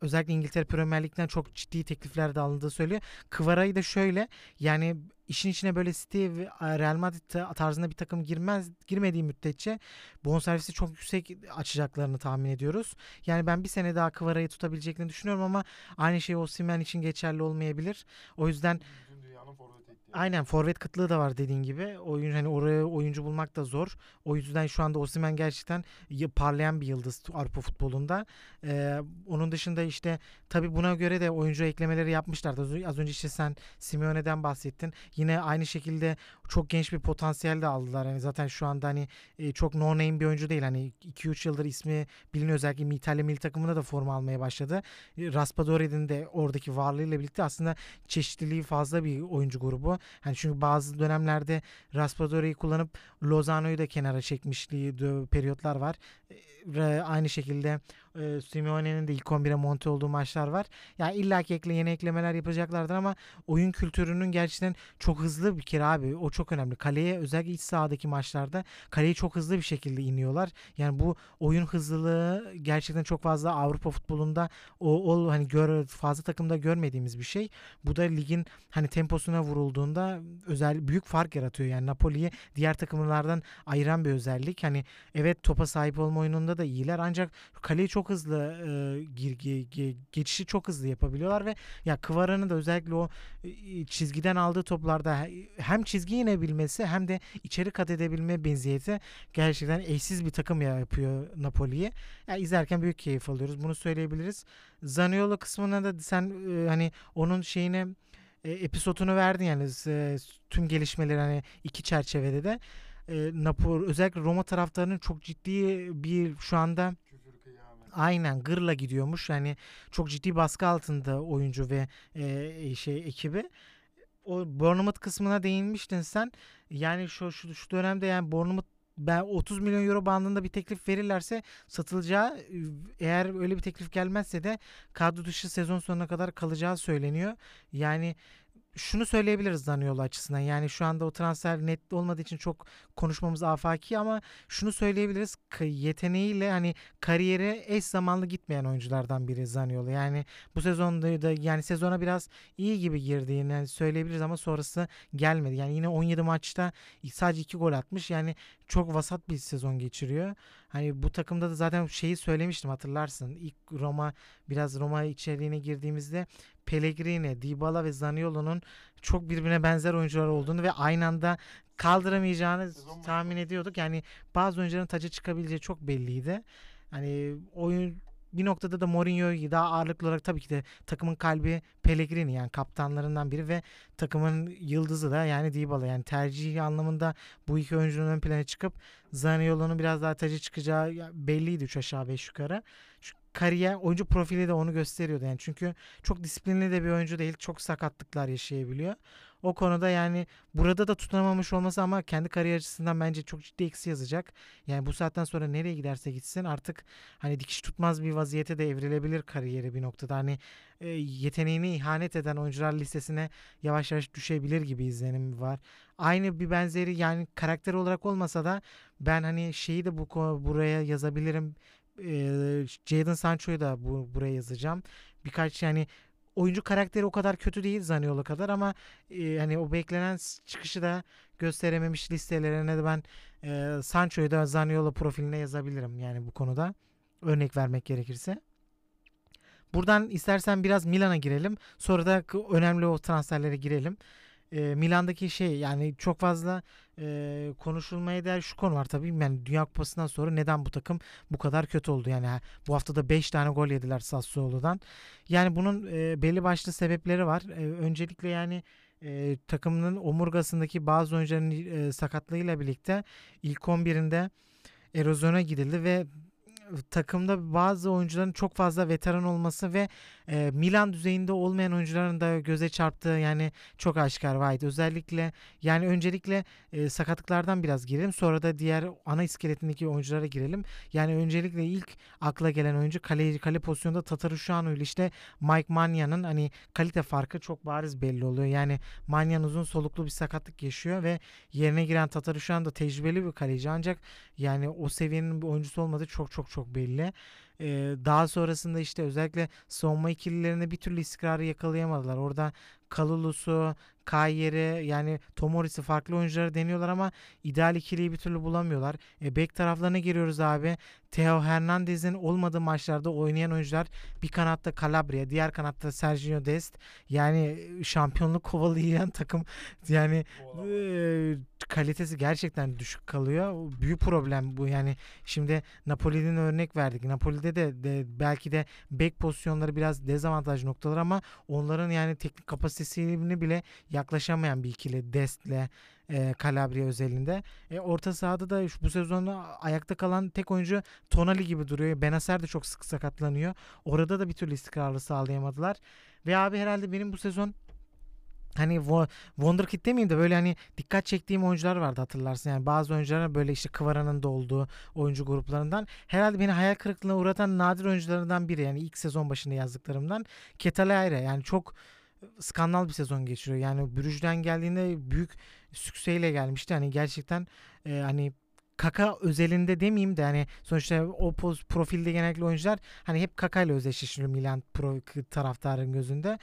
özellikle İngiltere Premier Lig'den çok ciddi teklifler de alındığı söylüyor. Kvara'yı da şöyle yani işin içine böyle City ve Real Madrid tarzında bir takım girmez girmediği müddetçe bonservisi çok yüksek açacaklarını tahmin ediyoruz. Yani ben bir sene daha Kvara'yı tutabileceklerini düşünüyorum ama aynı şey Osimhen için geçerli olmayabilir. O yüzden Aynen forvet kıtlığı da var dediğin gibi. Oyun hani oraya oyuncu bulmak da zor. O yüzden şu anda Osimhen gerçekten parlayan bir yıldız Avrupa futbolunda. Ee, onun dışında işte tabii buna göre de oyuncu eklemeleri yapmışlardı. Az- Az önce işte sen Simeone'den bahsettin. Yine aynı şekilde çok genç bir potansiyel de aldılar. Yani zaten şu anda hani e, çok no name bir oyuncu değil. Hani 2-3 yıldır ismi biliniyor. Özellikle İtalya milli takımında da forma almaya başladı. E, Raspadori'nin de oradaki varlığıyla birlikte aslında çeşitliliği fazla bir oyuncu grubu. Hani çünkü bazı dönemlerde Raspadori'yi kullanıp Lozano'yu da kenara çekmişliği periyotlar var. E, aynı şekilde e, Simeone'nin de ilk 11'e monte olduğu maçlar var. Yani illaki ekle yeni eklemeler yapacaklardır ama oyun kültürünün gerçekten çok hızlı bir kere abi. O çok önemli. Kaleye özellikle iç sahadaki maçlarda kaleye çok hızlı bir şekilde iniyorlar. Yani bu oyun hızlılığı gerçekten çok fazla Avrupa futbolunda o, o hani gör, fazla takımda görmediğimiz bir şey. Bu da ligin hani temposuna vurulduğunda özel büyük fark yaratıyor. Yani Napoli'yi diğer takımlardan ayıran bir özellik. Hani evet topa sahip olma oyununda da iyiler ancak kaleyi çok hızlı e, gir, ge- ge- geçişi çok hızlı yapabiliyorlar ve ya Kıvara'nın da özellikle o e, çizgiden aldığı toplarda hem çizgi inebilmesi hem de içeri kat edebilme benziyeti gerçekten eşsiz bir takım ya- yapıyor Napoli'yi. Ya izlerken büyük keyif alıyoruz. Bunu söyleyebiliriz. Zaniolo kısmına da sen e, hani onun şeyine e, episodunu verdin yani e, tüm gelişmeleri hani iki çerçevede de Napoli özellikle Roma taraftarının çok ciddi bir şu anda aynen gırla gidiyormuş. Yani çok ciddi baskı altında oyuncu ve e, şey ekibi. O Bournemouth kısmına değinmiştin sen. Yani şu şu, şu dönemde yani Bournemouth ben 30 milyon euro bandında bir teklif verirlerse satılacağı e, eğer öyle bir teklif gelmezse de kadro dışı sezon sonuna kadar kalacağı söyleniyor. Yani şunu söyleyebiliriz Zaniolo açısından. Yani şu anda o transfer net olmadığı için çok konuşmamız afaki ama şunu söyleyebiliriz. Yeteneğiyle hani kariyeri eş zamanlı gitmeyen oyunculardan biri Zaniolo. Yani bu sezonda da yani sezona biraz iyi gibi girdiğini söyleyebiliriz ama sonrası gelmedi. Yani yine 17 maçta sadece 2 gol atmış. Yani çok vasat bir sezon geçiriyor. Hani bu takımda da zaten şeyi söylemiştim hatırlarsın. İlk Roma biraz Roma içeriğine girdiğimizde Pellegrini, Dybala ve Zaniolo'nun çok birbirine benzer oyuncular olduğunu ve aynı anda kaldıramayacağını tahmin ediyorduk. Yani bazı oyuncuların taca çıkabileceği çok belliydi. Hani oyun bir noktada da Mourinho'yu daha ağırlıklı olarak tabii ki de takımın kalbi Pellegrini yani kaptanlarından biri ve takımın yıldızı da yani Dybala yani tercihi anlamında bu iki oyuncunun ön plana çıkıp Zaniolo'nun biraz daha taca çıkacağı belliydi 3 aşağı 5 yukarı. Şu kariyer oyuncu profili de onu gösteriyordu yani çünkü çok disiplinli de bir oyuncu değil çok sakatlıklar yaşayabiliyor. O konuda yani burada da tutunamamış olması ama kendi kariyer açısından bence çok ciddi eksi yazacak. Yani bu saatten sonra nereye giderse gitsin artık hani dikiş tutmaz bir vaziyete de evrilebilir kariyeri bir noktada. Hani e, yeteneğini ihanet eden oyuncular listesine yavaş yavaş düşebilir gibi izlenim var. Aynı bir benzeri yani karakter olarak olmasa da ben hani şeyi de bu buraya yazabilirim. E, Jadon Sancho'yu da bu buraya yazacağım. Birkaç yani oyuncu karakteri o kadar kötü değil Zaniolo kadar ama e, hani o beklenen çıkışı da gösterememiş listelerine de ben e, Sancho'yu da Zaniolo profiline yazabilirim yani bu konuda örnek vermek gerekirse. Buradan istersen biraz Milan'a girelim. Sonra da önemli o transferlere girelim. E, Milan'daki şey yani çok fazla e, konuşulmaya değer şu konu var tabii. Yani Dünya Kupası'ndan sonra neden bu takım bu kadar kötü oldu? Yani bu hafta da 5 tane gol yediler Sassuolo'dan. Yani bunun e, belli başlı sebepleri var. E, öncelikle yani e, takımının omurgasındaki bazı oyuncuların e, sakatlığıyla birlikte ilk 11'inde erozyona gidildi ve takımda bazı oyuncuların çok fazla veteran olması ve e, Milan düzeyinde olmayan oyuncuların da göze çarptığı yani çok aşikar White. Özellikle yani öncelikle e, sakatlıklardan biraz girelim sonra da diğer ana iskeletindeki oyunculara girelim. Yani öncelikle ilk akla gelen oyuncu kale, kale pozisyonda Tataruşanu ile işte Mike Manya'nın hani kalite farkı çok bariz belli oluyor. Yani Manyan uzun soluklu bir sakatlık yaşıyor ve yerine giren Tataruşan da tecrübeli bir kaleci ancak yani o seviyenin bir oyuncusu olmadığı çok çok çok belli. Ee, daha sonrasında işte özellikle savunma ikililerinde bir türlü istikrarı yakalayamadılar. Orada Kalulusu, Kayyer'i yani Tomori'si farklı oyuncuları deniyorlar ama ideal ikiliyi bir türlü bulamıyorlar. E, bek taraflarına giriyoruz abi. Theo Hernandez'in olmadığı maçlarda oynayan oyuncular bir kanatta Calabria, diğer kanatta Sergio Dest. Yani e, şampiyonluk kovalayan takım yani e, kalitesi gerçekten düşük kalıyor. Büyük problem bu. Yani şimdi Napoli'den örnek verdik. Napoli'de de, de belki de bek pozisyonları biraz dezavantaj noktalar ama onların yani teknik kapasitesini bile yaklaşamayan bir ikili Dest'le e, Calabria özelinde. E, orta sahada da şu- bu sezonda ayakta kalan tek oyuncu Tonali gibi duruyor. Benacer de çok sık sakatlanıyor. Orada da bir türlü istikrarlı sağlayamadılar. Ve abi herhalde benim bu sezon hani wo- Wonderkid demeyeyim de böyle hani dikkat çektiğim oyuncular vardı hatırlarsın. Yani bazı oyuncular böyle işte Kıvaran'ın da olduğu oyuncu gruplarından. Herhalde beni hayal kırıklığına uğratan nadir oyuncularından biri. Yani ilk sezon başında yazdıklarımdan. Ketalaere yani çok skandal bir sezon geçiriyor. Yani Brüj'den geldiğinde büyük sükseyle gelmişti. Hani gerçekten e, hani Kaka özelinde demeyeyim de hani sonuçta o poz, profilde genellikle oyuncular hani hep Kaka ile özdeşleştiriyor Milan pro taraftarın gözünde.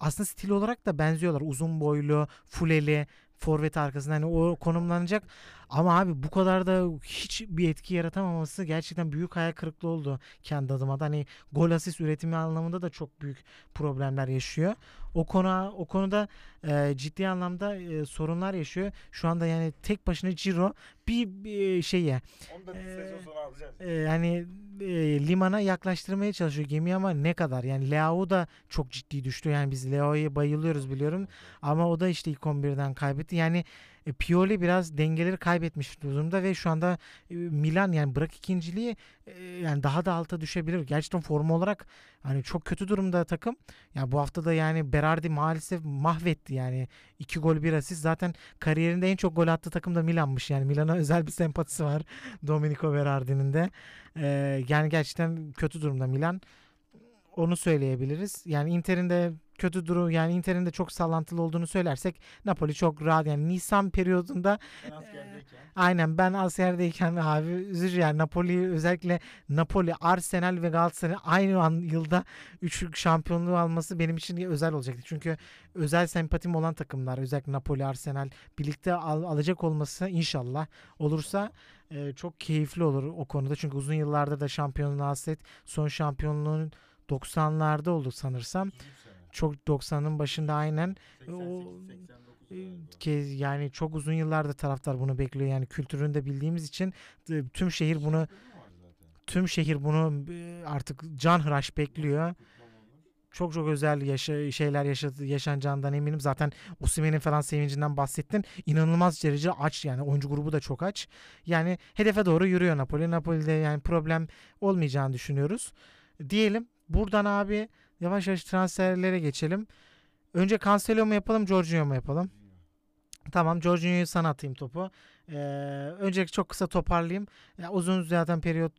Aslında stil olarak da benziyorlar. Uzun boylu, fuleli, forvet arkasında hani o konumlanacak. Ama abi bu kadar da hiç bir etki yaratamaması gerçekten büyük hayal kırıklığı oldu kendi adıma da. Hani gol asist üretimi anlamında da çok büyük problemler yaşıyor. O konu o konuda e, ciddi anlamda e, sorunlar yaşıyor. Şu anda yani tek başına Ciro bir, bir şeye Onu da bir sezon sonu alacağız. e, hani e, limana yaklaştırmaya çalışıyor gemiyi ama ne kadar yani Leao da çok ciddi düştü yani biz Leao'ya bayılıyoruz biliyorum ama o da işte ilk 11'den kaybetti yani e, Pioli biraz dengeleri kaybetmiş durumda ve şu anda e, Milan yani bırak ikinciliği e, yani daha da alta düşebilir. Gerçekten form olarak hani çok kötü durumda takım. Yani bu hafta da yani Berardi maalesef mahvetti yani. iki gol bir asist. Zaten kariyerinde en çok gol attığı takım da Milan'mış. Yani Milan'a özel bir sempatisi var Domenico Berardi'nin de. E, yani gerçekten kötü durumda Milan. Onu söyleyebiliriz. Yani Inter'in de kötü durum yani Inter'in de çok sallantılı olduğunu söylersek Napoli çok rahat yani Nisan periyodunda Aynen ben askerdeyken abi üzücü yani Napoli özellikle Napoli, Arsenal ve Galatasaray aynı an yılda 3 şampiyonluğu alması benim için özel olacaktı. Çünkü özel sempatim olan takımlar özellikle Napoli, Arsenal birlikte al- alacak olması inşallah olursa e, çok keyifli olur o konuda. Çünkü uzun yıllarda da şampiyonluğa hasret son şampiyonluğun 90'larda oldu sanırsam. Çok 90'ın başında aynen o e, kez yani çok uzun yıllarda taraftar bunu bekliyor. Yani kültürünü de bildiğimiz için e, tüm şehir bunu tüm şehir bunu e, artık canhıraş bekliyor. Çok çok özel yaşa- şeyler yaşadı, yaşanacağından eminim. Zaten Osimhen'in falan sevincinden bahsettin. İnanılmaz derece aç yani oyuncu grubu da çok aç. Yani hedefe doğru yürüyor Napoli. Napoli'de yani problem olmayacağını düşünüyoruz. Diyelim buradan abi yavaş yavaş transferlere geçelim. Önce Cancelo mu yapalım, Jorginho mu yapalım? Tamam, Jorginho'yu sana atayım topu. Ee, öncelikle çok kısa toparlayayım. Ya, uzun zaten periyot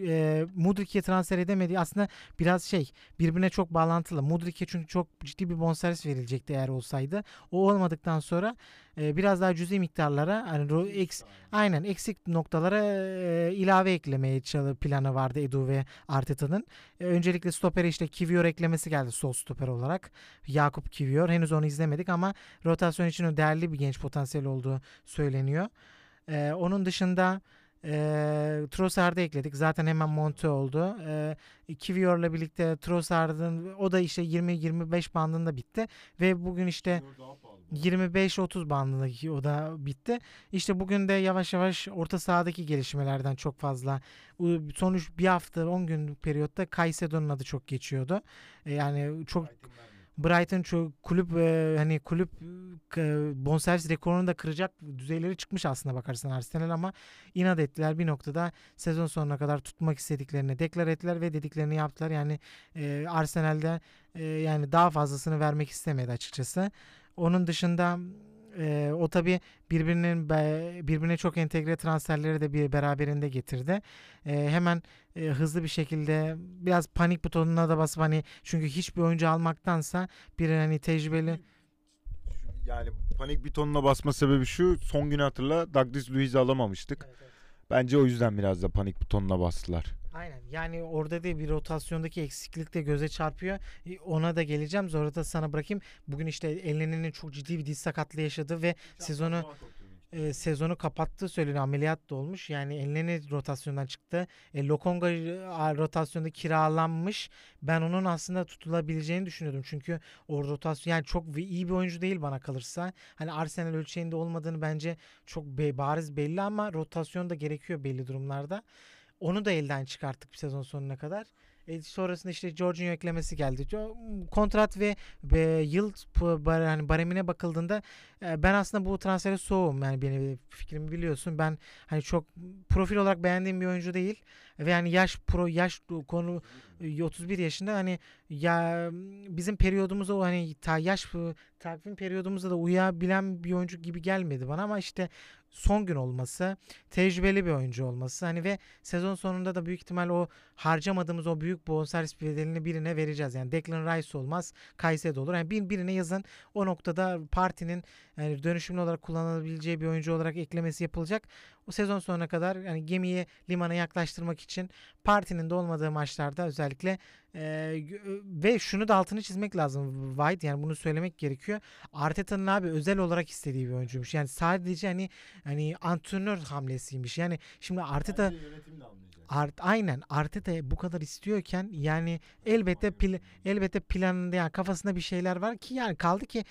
e, Mudrik'e transfer edemedi. Aslında biraz şey birbirine çok bağlantılı. Mudrik'e çünkü çok ciddi bir bonservis verilecekti eğer olsaydı. O olmadıktan sonra e, biraz daha cüzi miktarlara hani eks, aynen eksik noktalara e, ilave eklemeye çalı planı vardı Edu ve Arteta'nın. E, öncelikle stopere işte Kivior eklemesi geldi sol stoper olarak. Yakup Kivior. Henüz onu izlemedik ama rotasyon için değerli bir genç potansiyel olduğu söyleniyor. Ee, onun dışında e, Trossard'ı ekledik. Zaten hemen monte oldu. E, Kivior'la birlikte Trossard'ın o da işte 20-25 bandında bitti. Ve bugün işte 25-30 bandındaki o da bitti. İşte bugün de yavaş yavaş orta sahadaki gelişmelerden çok fazla sonuç bir hafta 10 günlük periyotta Caicedo'nun adı çok geçiyordu. E, yani çok Brighton çok kulüp e, hani kulüp e, bonservis rekorunu da kıracak düzeyleri çıkmış aslında bakarsan Arsenal ama inat ettiler bir noktada sezon sonuna kadar tutmak istediklerini deklar ettiler ve dediklerini yaptılar. Yani Arsenal'de yani daha fazlasını vermek istemedi açıkçası. Onun dışında e, o tabi birbirinin birbirine çok entegre transferleri de bir beraberinde getirdi. E, hemen e, hızlı bir şekilde biraz panik butonuna da basıp hani çünkü hiçbir oyuncu almaktansa bir hani tecrübeli Yani panik butonuna basma sebebi şu. Son günü hatırla Douglas Luiz'i alamamıştık. Bence o yüzden biraz da panik butonuna bastılar. Aynen. Yani orada da bir rotasyondaki eksiklik de göze çarpıyor. E, Ona da geleceğim. Sonra da sana bırakayım. Bugün işte Elnene'nin çok ciddi bir diz sakatlığı yaşadı ve sezonu e, sezonu kapattığı söyleniyor. Ameliyat da olmuş. Yani Elneny rotasyondan çıktı. E, Lokonga e, rotasyonda kiralanmış. Ben onun aslında tutulabileceğini düşünüyordum. Çünkü o rotasyon yani çok iyi bir oyuncu değil bana kalırsa. Hani Arsenal ölçeğinde olmadığını bence çok be- bariz belli ama rotasyon da gerekiyor belli durumlarda. Onu da elden çıkarttık bir sezon sonuna kadar. E, sonrasında işte Jorginho eklemesi geldi. Kontrat ve, ve yıl bar, hani baremine bakıldığında e, ben aslında bu transfere soğum. Yani benim fikrimi biliyorsun. Ben hani çok profil olarak beğendiğim bir oyuncu değil ve yani yaş pro yaş konu e, 31 yaşında hani ya bizim periyodumuza o hani ta yaş takvim periyodumuza da uyabilen bir oyuncu gibi gelmedi bana ama işte son gün olması, tecrübeli bir oyuncu olması hani ve sezon sonunda da büyük ihtimal o harcamadığımız o büyük bonservis bedelini birine vereceğiz. Yani Declan Rice olmaz, Caicedo olur. Yani bir, birine yazın o noktada partinin yani dönüşümlü olarak kullanılabileceği bir oyuncu olarak eklemesi yapılacak. O sezon sonuna kadar yani gemiyi limana yaklaştırmak için partinin de olmadığı maçlarda özellikle e, gö- ve şunu da altını çizmek lazım White yani bunu söylemek gerekiyor. Arteta'nın abi özel olarak istediği bir oyuncuymuş. Yani sadece hani hani antrenör hamlesiymiş. Yani şimdi Arteta Art, aynen Arteta bu kadar istiyorken yani elbette pil, elbette planında yani kafasında bir şeyler var ki yani kaldı ki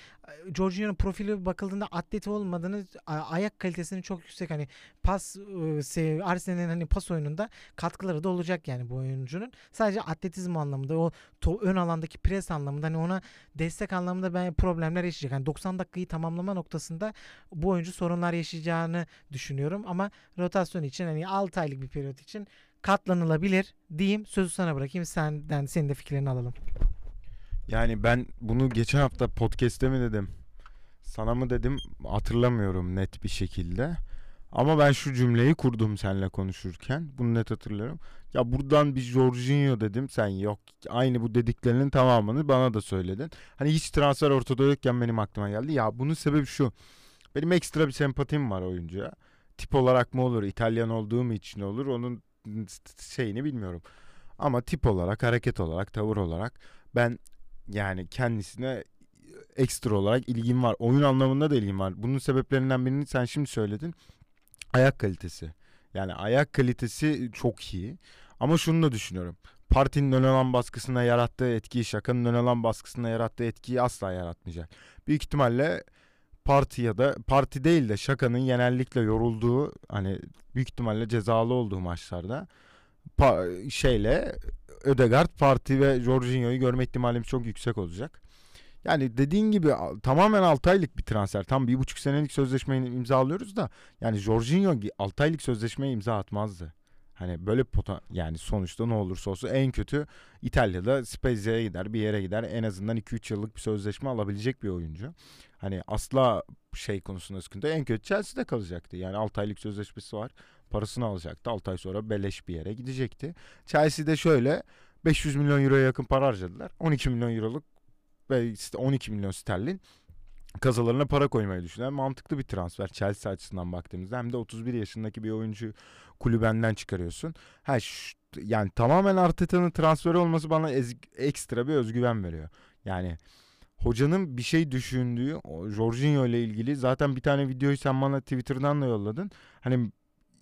Jorginho'nun profili bakıldığında atleti olmadığını ayak kalitesinin çok yüksek hani pas se- Arsenal'in hani pas oyununda katkıları da olacak yani bu oyuncunun. Sadece atletizm anlamında o to- ön alandaki pres anlamında hani ona destek anlamında ben problemler yaşayacak. Yani 90 dakikayı tamamlama noktasında bu oyuncu sorunlar yaşayacağını düşünüyorum ama rotasyon için hani 6 aylık bir periyot için katlanılabilir diyeyim. Sözü sana bırakayım. Senden senin de fikirlerini alalım. Yani ben bunu geçen hafta podcast'te mi dedim? Sana mı dedim? Hatırlamıyorum net bir şekilde. Ama ben şu cümleyi kurdum seninle konuşurken. Bunu net hatırlıyorum. Ya buradan bir Jorginho dedim. Sen yok. Aynı bu dediklerinin tamamını bana da söyledin. Hani hiç transfer ortada yokken benim aklıma geldi. Ya bunun sebebi şu. Benim ekstra bir sempatim var oyuncuya. Tip olarak mı olur? İtalyan olduğum için olur. Onun şeyini bilmiyorum. Ama tip olarak, hareket olarak, tavır olarak ben yani kendisine ekstra olarak ilgim var. Oyun anlamında da ilgim var. Bunun sebeplerinden birini sen şimdi söyledin. Ayak kalitesi. Yani ayak kalitesi çok iyi. Ama şunu da düşünüyorum. Partinin ön alan baskısına yarattığı etkiyi, şakanın ön alan baskısına yarattığı etkiyi asla yaratmayacak. Büyük ihtimalle parti ya da parti değil de şakanın genellikle yorulduğu hani büyük ihtimalle cezalı olduğu maçlarda pa- şeyle Ödegaard, Parti ve Jorginho'yu görme ihtimalimiz çok yüksek olacak. Yani dediğin gibi tamamen 6 aylık bir transfer. Tam bir buçuk senelik sözleşmeyi imzalıyoruz da yani Jorginho 6 aylık sözleşmeye imza atmazdı. Hani böyle pota yani sonuçta ne olursa olsun en kötü İtalya'da Spezia'ya gider bir yere gider en azından 2-3 yıllık bir sözleşme alabilecek bir oyuncu. Hani asla şey konusunda sıkıntı en kötü Chelsea'de kalacaktı. Yani 6 aylık sözleşmesi var parasını alacaktı. 6 ay sonra beleş bir yere gidecekti. Chelsea'de şöyle 500 milyon euroya yakın para harcadılar. 12 milyon euroluk 12 milyon sterlin kazalarına para koymayı düşünen mantıklı bir transfer Chelsea açısından baktığımızda hem de 31 yaşındaki bir oyuncu kulübenden çıkarıyorsun. Ha yani tamamen Arteta'nın transferi olması bana ekstra bir özgüven veriyor. Yani hocanın bir şey düşündüğü Jorginho ile ilgili zaten bir tane videoyu sen bana Twitter'dan da yolladın. Hani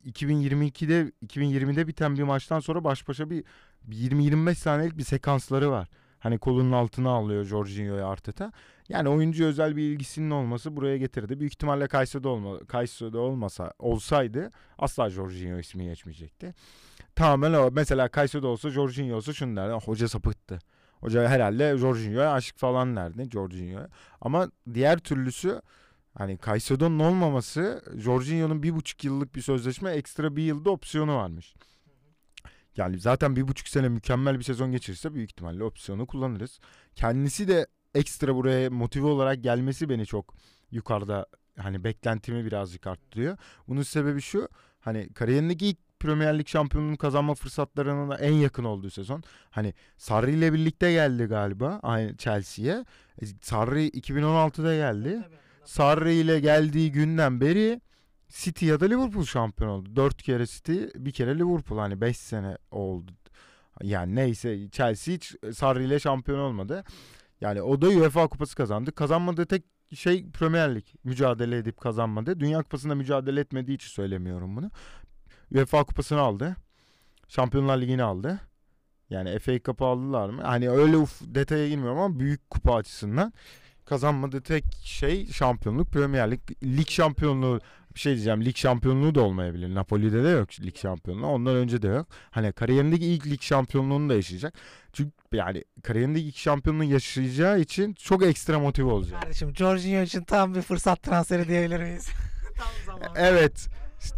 2022'de 2020'de biten bir maçtan sonra baş başa bir 20-25 saniyelik bir sekansları var. Hani kolunun altına alıyor Jorginho'ya Arteta. Yani oyuncu özel bir ilgisinin olması buraya getirdi. Büyük ihtimalle Caicedo, olma, Caicedo olmasa olsaydı asla Jorginho ismi geçmeyecekti. Tamamen o. Mesela Caicedo olsa Jorginho olsa şunu derdi. Hoca sapıttı. Hoca herhalde Jorginho'ya aşık falan derdi Jorginho'ya. Ama diğer türlüsü Hani Caicedo'nun olmaması Jorginho'nun bir buçuk yıllık bir sözleşme ekstra bir yılda opsiyonu varmış. Yani zaten bir buçuk sene mükemmel bir sezon geçirirse büyük ihtimalle opsiyonu kullanırız. Kendisi de ekstra buraya motive olarak gelmesi beni çok yukarıda hani beklentimi birazcık arttırıyor. Bunun sebebi şu hani kariyerindeki ilk Premier Lig şampiyonluğunu kazanma fırsatlarına en yakın olduğu sezon. Hani Sarri ile birlikte geldi galiba aynı Chelsea'ye. E, Sarri 2016'da geldi. Sarri ile geldiği günden beri City ya da Liverpool şampiyon oldu. Dört kere City, bir kere Liverpool. Hani beş sene oldu. Yani neyse Chelsea hiç Sarri ile şampiyon olmadı. Yani o da UEFA kupası kazandı. Kazanmadığı tek şey Premier Lig. Mücadele edip kazanmadı. Dünya kupasında mücadele etmediği için söylemiyorum bunu. UEFA kupasını aldı. Şampiyonlar Ligi'ni aldı. Yani FA Cup'ı aldılar mı? Hani öyle uf, detaya girmiyorum ama büyük kupa açısından kazanmadığı tek şey şampiyonluk Premier Lig. Lig şampiyonluğu bir şey diyeceğim. Lig şampiyonluğu da olmayabilir. Napoli'de de yok lig şampiyonluğu. Ondan önce de yok. Hani kariyerindeki ilk lig şampiyonluğunu da yaşayacak. Çünkü yani kariyerindeki ilk şampiyonluğu yaşayacağı için çok ekstra motive olacak. Kardeşim Jorginho için tam bir fırsat transferi diyebilir miyiz? tam zamanı. Evet.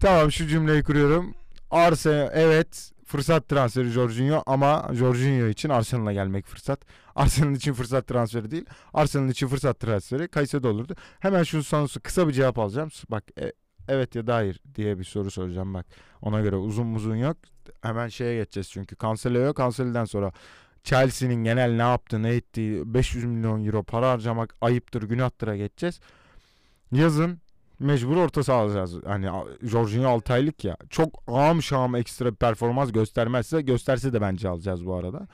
Tamam şu cümleyi kuruyorum. Arsenal evet fırsat transferi Jorginho ama Jorginho için Arsenal'a gelmek fırsat. Arsenal için fırsat transferi değil. Arsenal için fırsat transferi Kayseri'de olurdu. Hemen şunu sana kısa bir cevap alacağım. Bak e, evet ya da hayır diye bir soru soracağım bak. Ona göre uzun uzun yok. Hemen şeye geçeceğiz çünkü. Cancelo yok. Cancelo'dan sonra Chelsea'nin genel ne yaptı ne ettiği 500 milyon euro para harcamak ayıptır günahtıra geçeceğiz. Yazın mecbur orta saha alacağız. Hani Jorginho 6 aylık ya. Çok ağam şam ekstra performans göstermezse gösterse de bence alacağız bu arada.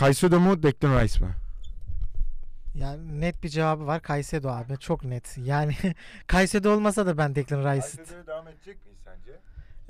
Caicedo mu Declan Rice mi? Yani net bir cevabı var. Caicedo abi. Çok net. Yani Caicedo olmasa da ben Declan Rice'ı Caicedo'ya devam edecek miyiz sence?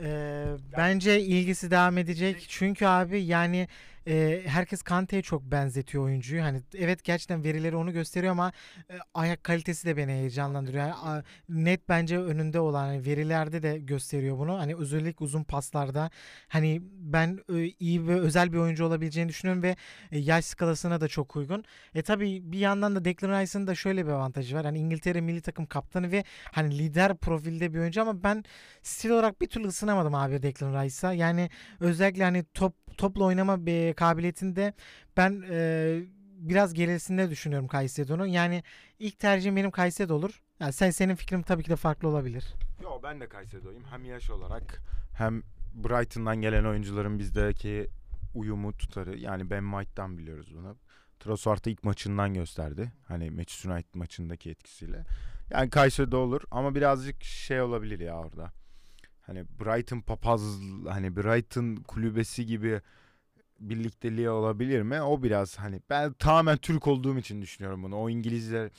Ee, bence ilgisi devam edecek. Çünkü abi yani e, herkes Kante'ye çok benzetiyor oyuncuyu. Hani evet gerçekten verileri onu gösteriyor ama e, ayak kalitesi de beni heyecanlandırıyor. Yani, a- net bence önünde olan hani verilerde de gösteriyor bunu. Hani özellikle uzun paslarda hani ben e, iyi ve özel bir oyuncu olabileceğini düşünüyorum ve e, yaş skalasına da çok uygun. E tabii bir yandan da Declan Rice'ın da şöyle bir avantajı var. Hani İngiltere milli takım kaptanı ve hani lider profilde bir oyuncu ama ben stil olarak bir türlü ısınamadım abi Declan Rice'a. Yani özellikle hani top topla oynama bir kabiliyetinde ben e, biraz gerisinde düşünüyorum Caicedo'nun. Yani ilk tercihim benim Caicedo olur. Yani sen senin fikrin tabii ki de farklı olabilir. Yo ben de Caicedo'yum. Hem yaş olarak hem Brighton'dan gelen oyuncuların bizdeki uyumu tutarı. Yani Ben White'dan biliyoruz bunu. Trossard'ı ilk maçından gösterdi. Hani Manchester United maçındaki etkisiyle. Yani Caicedo olur ama birazcık şey olabilir ya orada. Hani Brighton papaz hani Brighton kulübesi gibi birlikteliği olabilir mi? O biraz hani ben tamamen Türk olduğum için düşünüyorum bunu. O İngilizler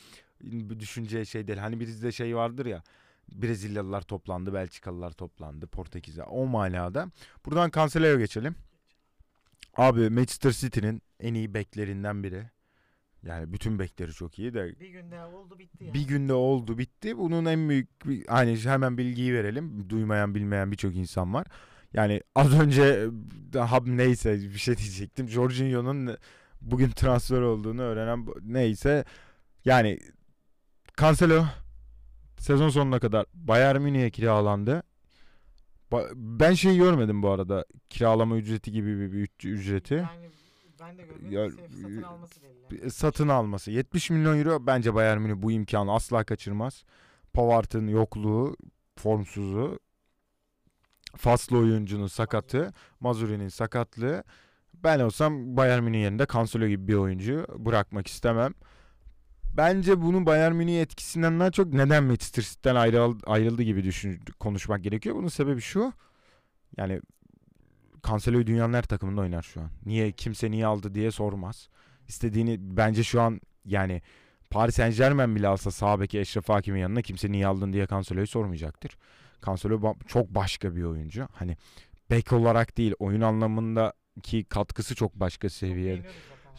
düşünce şey değil. Hani bizde şey vardır ya. Brezilyalılar toplandı, Belçikalılar toplandı, Portekiz'e. O manada. Buradan Cancelo'ya geçelim. Abi Manchester City'nin en iyi beklerinden biri. Yani bütün bekleri çok iyi de Bir günde oldu bitti ya. bir günde oldu bitti. Bunun en büyük hani hemen bilgiyi verelim. Duymayan bilmeyen birçok insan var. Yani az önce daha neyse bir şey diyecektim. Jorginho'nun bugün transfer olduğunu öğrenen neyse yani Cancelo sezon sonuna kadar Bayern Münih'e kiralandı. Ben şey görmedim bu arada. Kiralama ücreti gibi bir, bir ücreti. Yani ben de görmedim. Ya, satın alması belli. satın alması. 70 milyon euro bence Bayern Münih bu imkanı asla kaçırmaz. Pavard'ın yokluğu, formsuzu, faslı oyuncunun sakatı, Mazuri'nin sakatlığı. Ben olsam Bayern Münih yerinde Cancelo gibi bir oyuncu bırakmak istemem. Bence bunun Bayern Münih etkisinden daha çok neden Manchester City'den ayrıldı, ayrıldı gibi düşün, konuşmak gerekiyor. Bunun sebebi şu. Yani Cancelo'yu dünyanın her takımında oynar şu an. Niye kimse niye aldı diye sormaz. İstediğini bence şu an yani Paris Saint Germain bile alsa sağ beki Eşref Hakim'in yanına kimse niye aldın diye Cancelo'yu sormayacaktır. Cancelo çok başka bir oyuncu. Hani bek olarak değil oyun anlamındaki katkısı çok başka seviyede.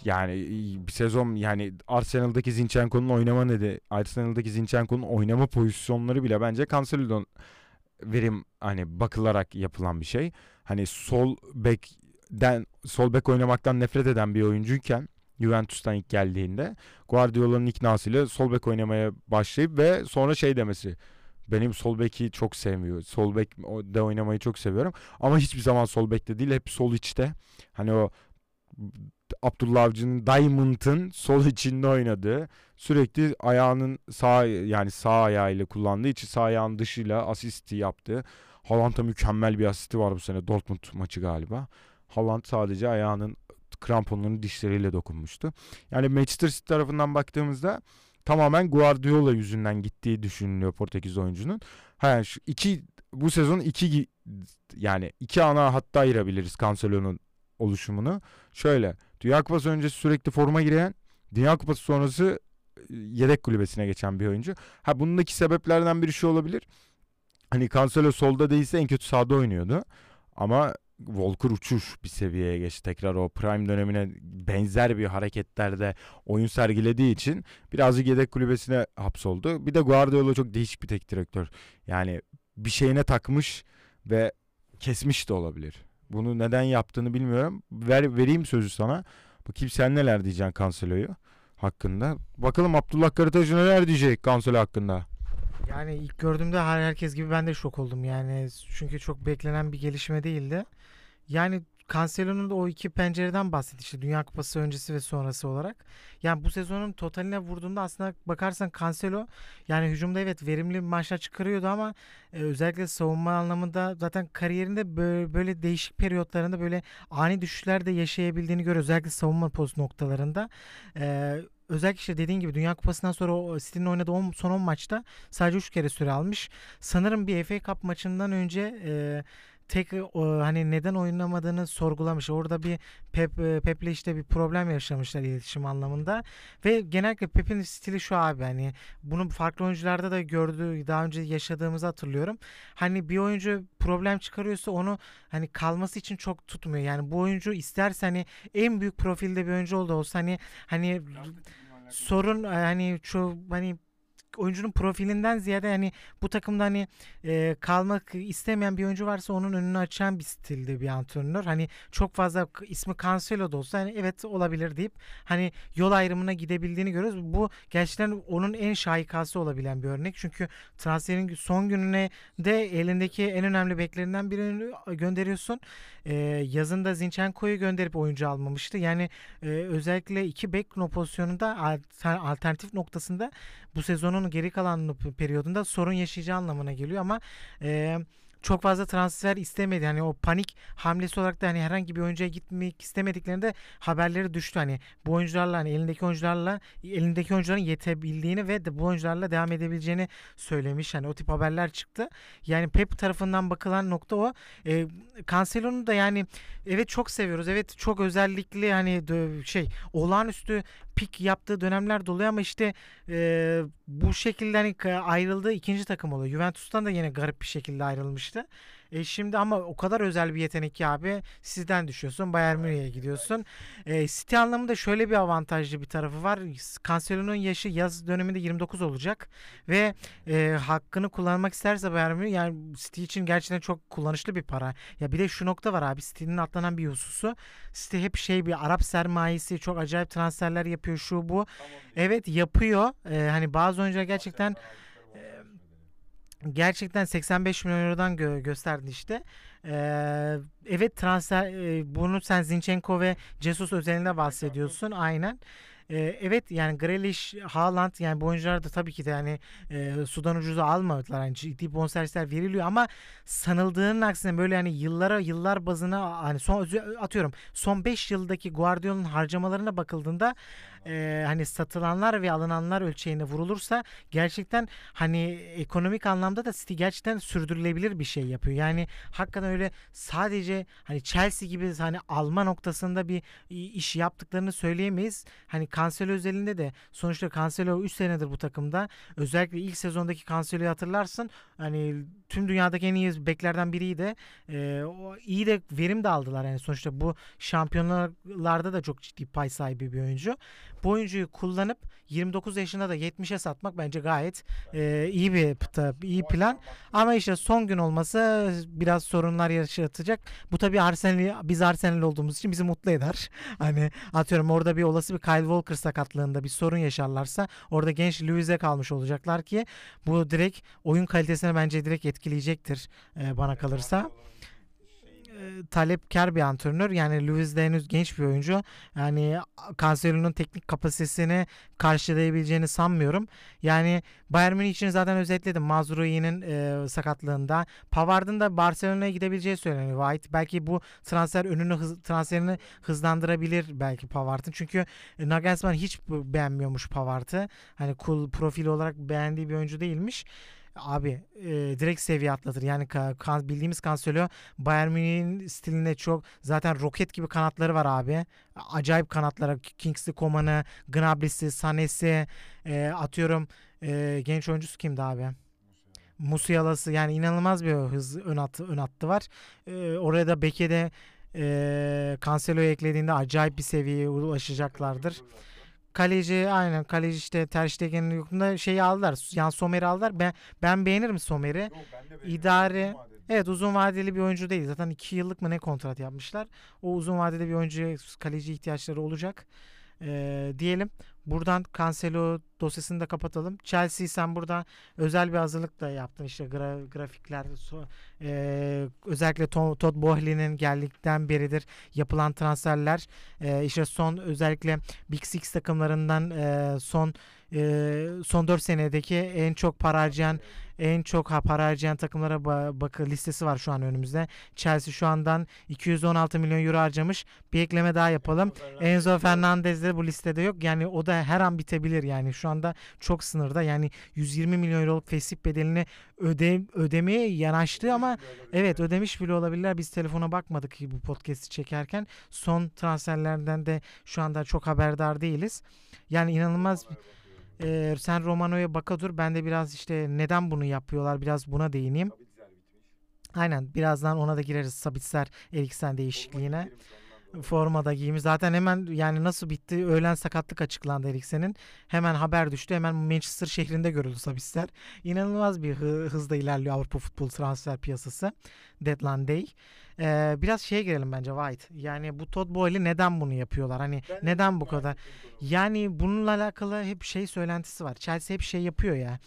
Yani bir sezon yani Arsenal'daki Zinchenko'nun oynama dedi. Arsenal'daki Zinchenko'nun oynama pozisyonları bile bence Cancelo'dan verim hani bakılarak yapılan bir şey. Hani sol bekten sol bek oynamaktan nefret eden bir oyuncuyken Juventus'tan ilk geldiğinde Guardiola'nın iknasıyla sol bek oynamaya başlayıp ve sonra şey demesi benim sol beki çok sevmiyor. Sol bek de oynamayı çok seviyorum. Ama hiçbir zaman sol bekte değil. Hep sol içte. Hani o Abdullah Avcı'nın Diamond'ın sol içinde oynadığı sürekli ayağının sağ yani sağ ayağıyla kullandığı için sağ ayağın dışıyla asisti yaptı. Haaland'a mükemmel bir asisti var bu sene Dortmund maçı galiba. Haaland sadece ayağının kramponlarının dişleriyle dokunmuştu. Yani Manchester City tarafından baktığımızda tamamen Guardiola yüzünden gittiği düşünülüyor Portekiz oyuncunun. Ha, şu iki bu sezon iki yani iki ana hatta ayırabiliriz Cancelo'nun oluşumunu. Şöyle Dünya Kupası öncesi sürekli forma giren Dünya Kupası sonrası e, yedek kulübesine geçen bir oyuncu. Ha bundaki sebeplerden biri şu olabilir. Hani Cancelo solda değilse en kötü sağda oynuyordu. Ama Walker uçuş bir seviyeye geçti. Tekrar o prime dönemine benzer bir hareketlerde oyun sergilediği için birazcık yedek kulübesine hapsoldu. Bir de Guardiola çok değişik bir tek direktör. Yani bir şeyine takmış ve kesmiş de olabilir. Bunu neden yaptığını bilmiyorum. Ver, vereyim sözü sana. Bakayım sen neler diyeceksin Cancelo'yu hakkında. Bakalım Abdullah Karataş neler diyecek Cancelo hakkında. Yani ilk gördüğümde her herkes gibi ben de şok oldum yani çünkü çok beklenen bir gelişme değildi. Yani Cancelo'nun da o iki pencereden bahsetti işte Dünya Kupası öncesi ve sonrası olarak. Yani bu sezonun totaline vurduğunda aslında bakarsan Cancelo yani hücumda evet verimli maçlar çıkarıyordu ama e, özellikle savunma anlamında zaten kariyerinde böyle, böyle değişik periyotlarında böyle ani düşüşler de yaşayabildiğini görüyoruz. Özellikle savunma poz noktalarında. E, özellikle işte dediğin gibi Dünya Kupası'ndan sonra City'nin oynadığı on- son 10 maçta sadece 3 kere süre almış. Sanırım bir FA Cup maçından önce e, tek o, hani neden oynamadığını sorgulamış. Orada bir Pep e, Pep'le işte bir problem yaşamışlar iletişim anlamında. Ve genellikle Pep'in stili şu abi hani bunu farklı oyuncularda da gördüğü daha önce yaşadığımızı hatırlıyorum. Hani bir oyuncu problem çıkarıyorsa onu hani kalması için çok tutmuyor. Yani bu oyuncu isterse hani en büyük profilde bir oyuncu oldu olsa hani hani sorun e, hani çoğu hani oyuncunun profilinden ziyade hani bu takımda hani e, kalmak istemeyen bir oyuncu varsa onun önünü açan bir stilde bir antrenör. Hani çok fazla ismi Cancelo da olsa hani evet olabilir deyip hani yol ayrımına gidebildiğini görüyoruz. Bu gerçekten onun en şahikası olabilen bir örnek. Çünkü transferin son gününe de elindeki en önemli beklerinden birini gönderiyorsun. E, yazında Zinchenko'yu gönderip oyuncu almamıştı. Yani e, özellikle iki bek pozisyonunda alter- alternatif noktasında bu sezonun geri kalan periyodunda sorun yaşayacağı anlamına geliyor ama e, çok fazla transfer istemedi. Hani o panik hamlesi olarak da hani herhangi bir oyuncuya gitmek istemediklerinde haberleri düştü. Hani bu oyuncularla hani elindeki oyuncularla elindeki oyuncuların yetebildiğini ve de bu oyuncularla devam edebileceğini söylemiş. Hani o tip haberler çıktı. Yani Pep tarafından bakılan nokta o. E, Cancelo'nu da yani evet çok seviyoruz. Evet çok özellikli hani şey olağanüstü pik yaptığı dönemler de oluyor ama işte e, bu şekilde hani ayrıldığı ikinci takım oluyor. Juventus'tan da yine garip bir şekilde ayrılmıştı. E şimdi ama o kadar özel bir yetenek ki abi sizden düşüyorsun Bayern Münih'e gidiyorsun. E, City anlamında şöyle bir avantajlı bir tarafı var. Cancelo'nun yaşı yaz döneminde 29 olacak ve e, hakkını kullanmak isterse Bayern Münih yani City için gerçekten çok kullanışlı bir para. Ya bir de şu nokta var abi City'nin atlanan bir hususu. City hep şey bir Arap sermayesi çok acayip transferler yapıyor şu bu. Evet yapıyor. E, hani bazı oyuncular gerçekten gerçekten 85 milyon eurodan gö- gösterdi işte. Ee, evet transfer e, bunu sen Zinchenko ve Jesus özelinde bahsediyorsun aynen. Ee, evet yani Grealish, Haaland yani bu oyuncular da tabii ki de yani e, sudan ucuza almadılar. Yani ciddi bonservisler veriliyor ama sanıldığının aksine böyle yani yıllara yıllar bazına hani son atıyorum son 5 yıldaki Guardiola'nın harcamalarına bakıldığında e, hani satılanlar ve alınanlar ölçeğine vurulursa gerçekten hani ekonomik anlamda da City gerçekten sürdürülebilir bir şey yapıyor. Yani hakikaten öyle sadece hani Chelsea gibi hani alma noktasında bir iş yaptıklarını söyleyemeyiz. Hani Cancelo özelinde de sonuçta Cancelo 3 senedir bu takımda. Özellikle ilk sezondaki Cancelo'yu hatırlarsın. Hani tüm dünyadaki en iyi beklerden biriydi. Ee, o iyi de verim de aldılar yani sonuçta bu şampiyonlarda da çok ciddi pay sahibi bir oyuncu. Bu oyuncuyu kullanıp 29 yaşında da 70'e satmak bence gayet e, iyi bir iyi plan. Ama işte son gün olması biraz sorunlar yaşatacak. Bu tabii Arsenal biz Arsenal olduğumuz için bizi mutlu eder. Hani atıyorum orada bir olası bir Kyle Walker sakatlığında bir sorun yaşarlarsa orada genç Luis'e kalmış olacaklar ki bu direkt oyun kalitesine bence direkt etkileyecektir e, bana kalırsa. Talepkar bir antrenör. Yani Luis de henüz genç bir oyuncu. Yani Cancelo'nun teknik kapasitesini karşılayabileceğini sanmıyorum. Yani Bayern Münih için zaten özetledim. Mazraoui'nin e, sakatlığında. Pavard'ın da Barcelona'ya gidebileceği söyleniyor. White belki bu transfer önünü hız, transferini hızlandırabilir belki Pavard'ın. Çünkü Nagelsmann hiç beğenmiyormuş Pavard'ı. Hani cool profili olarak beğendiği bir oyuncu değilmiş. Abi e, direkt seviye atlatır. Yani ka, bildiğimiz Cancelo Bayern Münih'in stilinde çok zaten roket gibi kanatları var abi. Acayip kanatları. Kingsley Coman'ı, Gnabry'si, Sané'si e, atıyorum e, genç oyuncusu kimdi abi? Musiala'sı yani inanılmaz bir hız ön attı, ön attı var. E, oraya da Beke'de e, Cancelo'yu eklediğinde acayip bir seviyeye ulaşacaklardır. Kaleci aynen kaleci işte Ter Stegen'in yokluğunda şeyi aldılar. Yani Somer'i aldılar. Ben ben beğenirim Somer'i. İdare Evet uzun vadeli bir oyuncu değil. Zaten 2 yıllık mı ne kontrat yapmışlar. O uzun vadeli bir oyuncuya kaleci ihtiyaçları olacak. Ee, diyelim. Buradan Cancelo dosyasını da kapatalım. Chelsea sen burada özel bir hazırlık da yaptın. İşte gra, grafikler so, e, özellikle Tom, Todd Boehly'nin geldikten beridir yapılan transferler. E, işte son özellikle Big Six takımlarından e, son e, son 4 senedeki en çok para harcayan en çok para harcayan takımlara ba- bakı listesi var şu an önümüzde. Chelsea şu andan 216 milyon euro harcamış. Bir ekleme daha yapalım. Enzo Fernandez de bu listede yok. Yani o da her an bitebilir yani. Şu anda çok sınırda. Yani 120 milyon euroluk fesih bedelini öde ödemeye yanaştı ama evet ödemiş bile olabilirler. Biz telefona bakmadık ki bu podcast'i çekerken. Son transferlerden de şu anda çok haberdar değiliz. Yani inanılmaz ee, sen Romano'ya baka dur. Ben de biraz işte neden bunu yapıyorlar biraz buna değineyim. Aynen birazdan ona da gireriz. Sabitzer Eriksen değişikliğine. Formada giymiş. Zaten hemen yani nasıl bitti? Öğlen sakatlık açıklandı Eriksen'in. Hemen haber düştü. Hemen Manchester şehrinde görüldü Sabitzer. İnanılmaz bir hı- hızda ilerliyor Avrupa futbol transfer piyasası. Deadline Day. Ee, biraz şeye girelim bence White. Yani bu Todd Boehly neden bunu yapıyorlar? Hani neden bu kadar? Yani bununla alakalı hep şey söylentisi var. Chelsea hep şey yapıyor ya.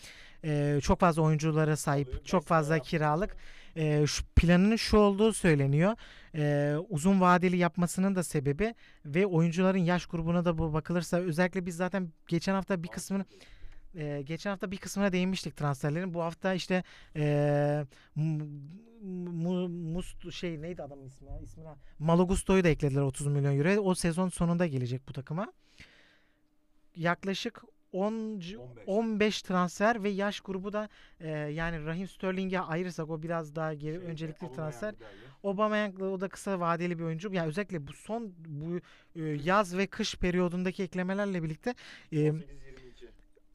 Ee, çok fazla oyunculara sahip, çok fazla kiralık. Ee, şu planının şu olduğu söyleniyor. Ee, uzun vadeli yapmasının da sebebi ve oyuncuların yaş grubuna da bu bakılırsa özellikle biz zaten geçen hafta bir kısmını e, geçen hafta bir kısmına değinmiştik transferlerin. Bu hafta işte e, mu, mu, Must şey neydi adamın ismi ya? İsmini Malagusto'yu da eklediler 30 milyon euro. O sezon sonunda gelecek bu takıma. Yaklaşık 10 c- 15. 15 transfer ve yaş grubu da e, yani Raheem Sterling'e ayırırsak o biraz daha geri öncelikli transfer. Aubameyang'la o da kısa vadeli bir oyuncu. Yani özellikle bu son bu e, yaz ve kış periyodundaki eklemelerle birlikte e,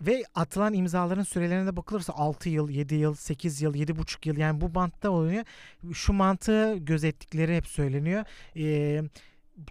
ve atılan imzaların sürelerine de bakılırsa 6 yıl, 7 yıl, 8 yıl, 7,5 yıl yani bu bantta oluyor. Şu mantığı gözettikleri hep söyleniyor. Ee,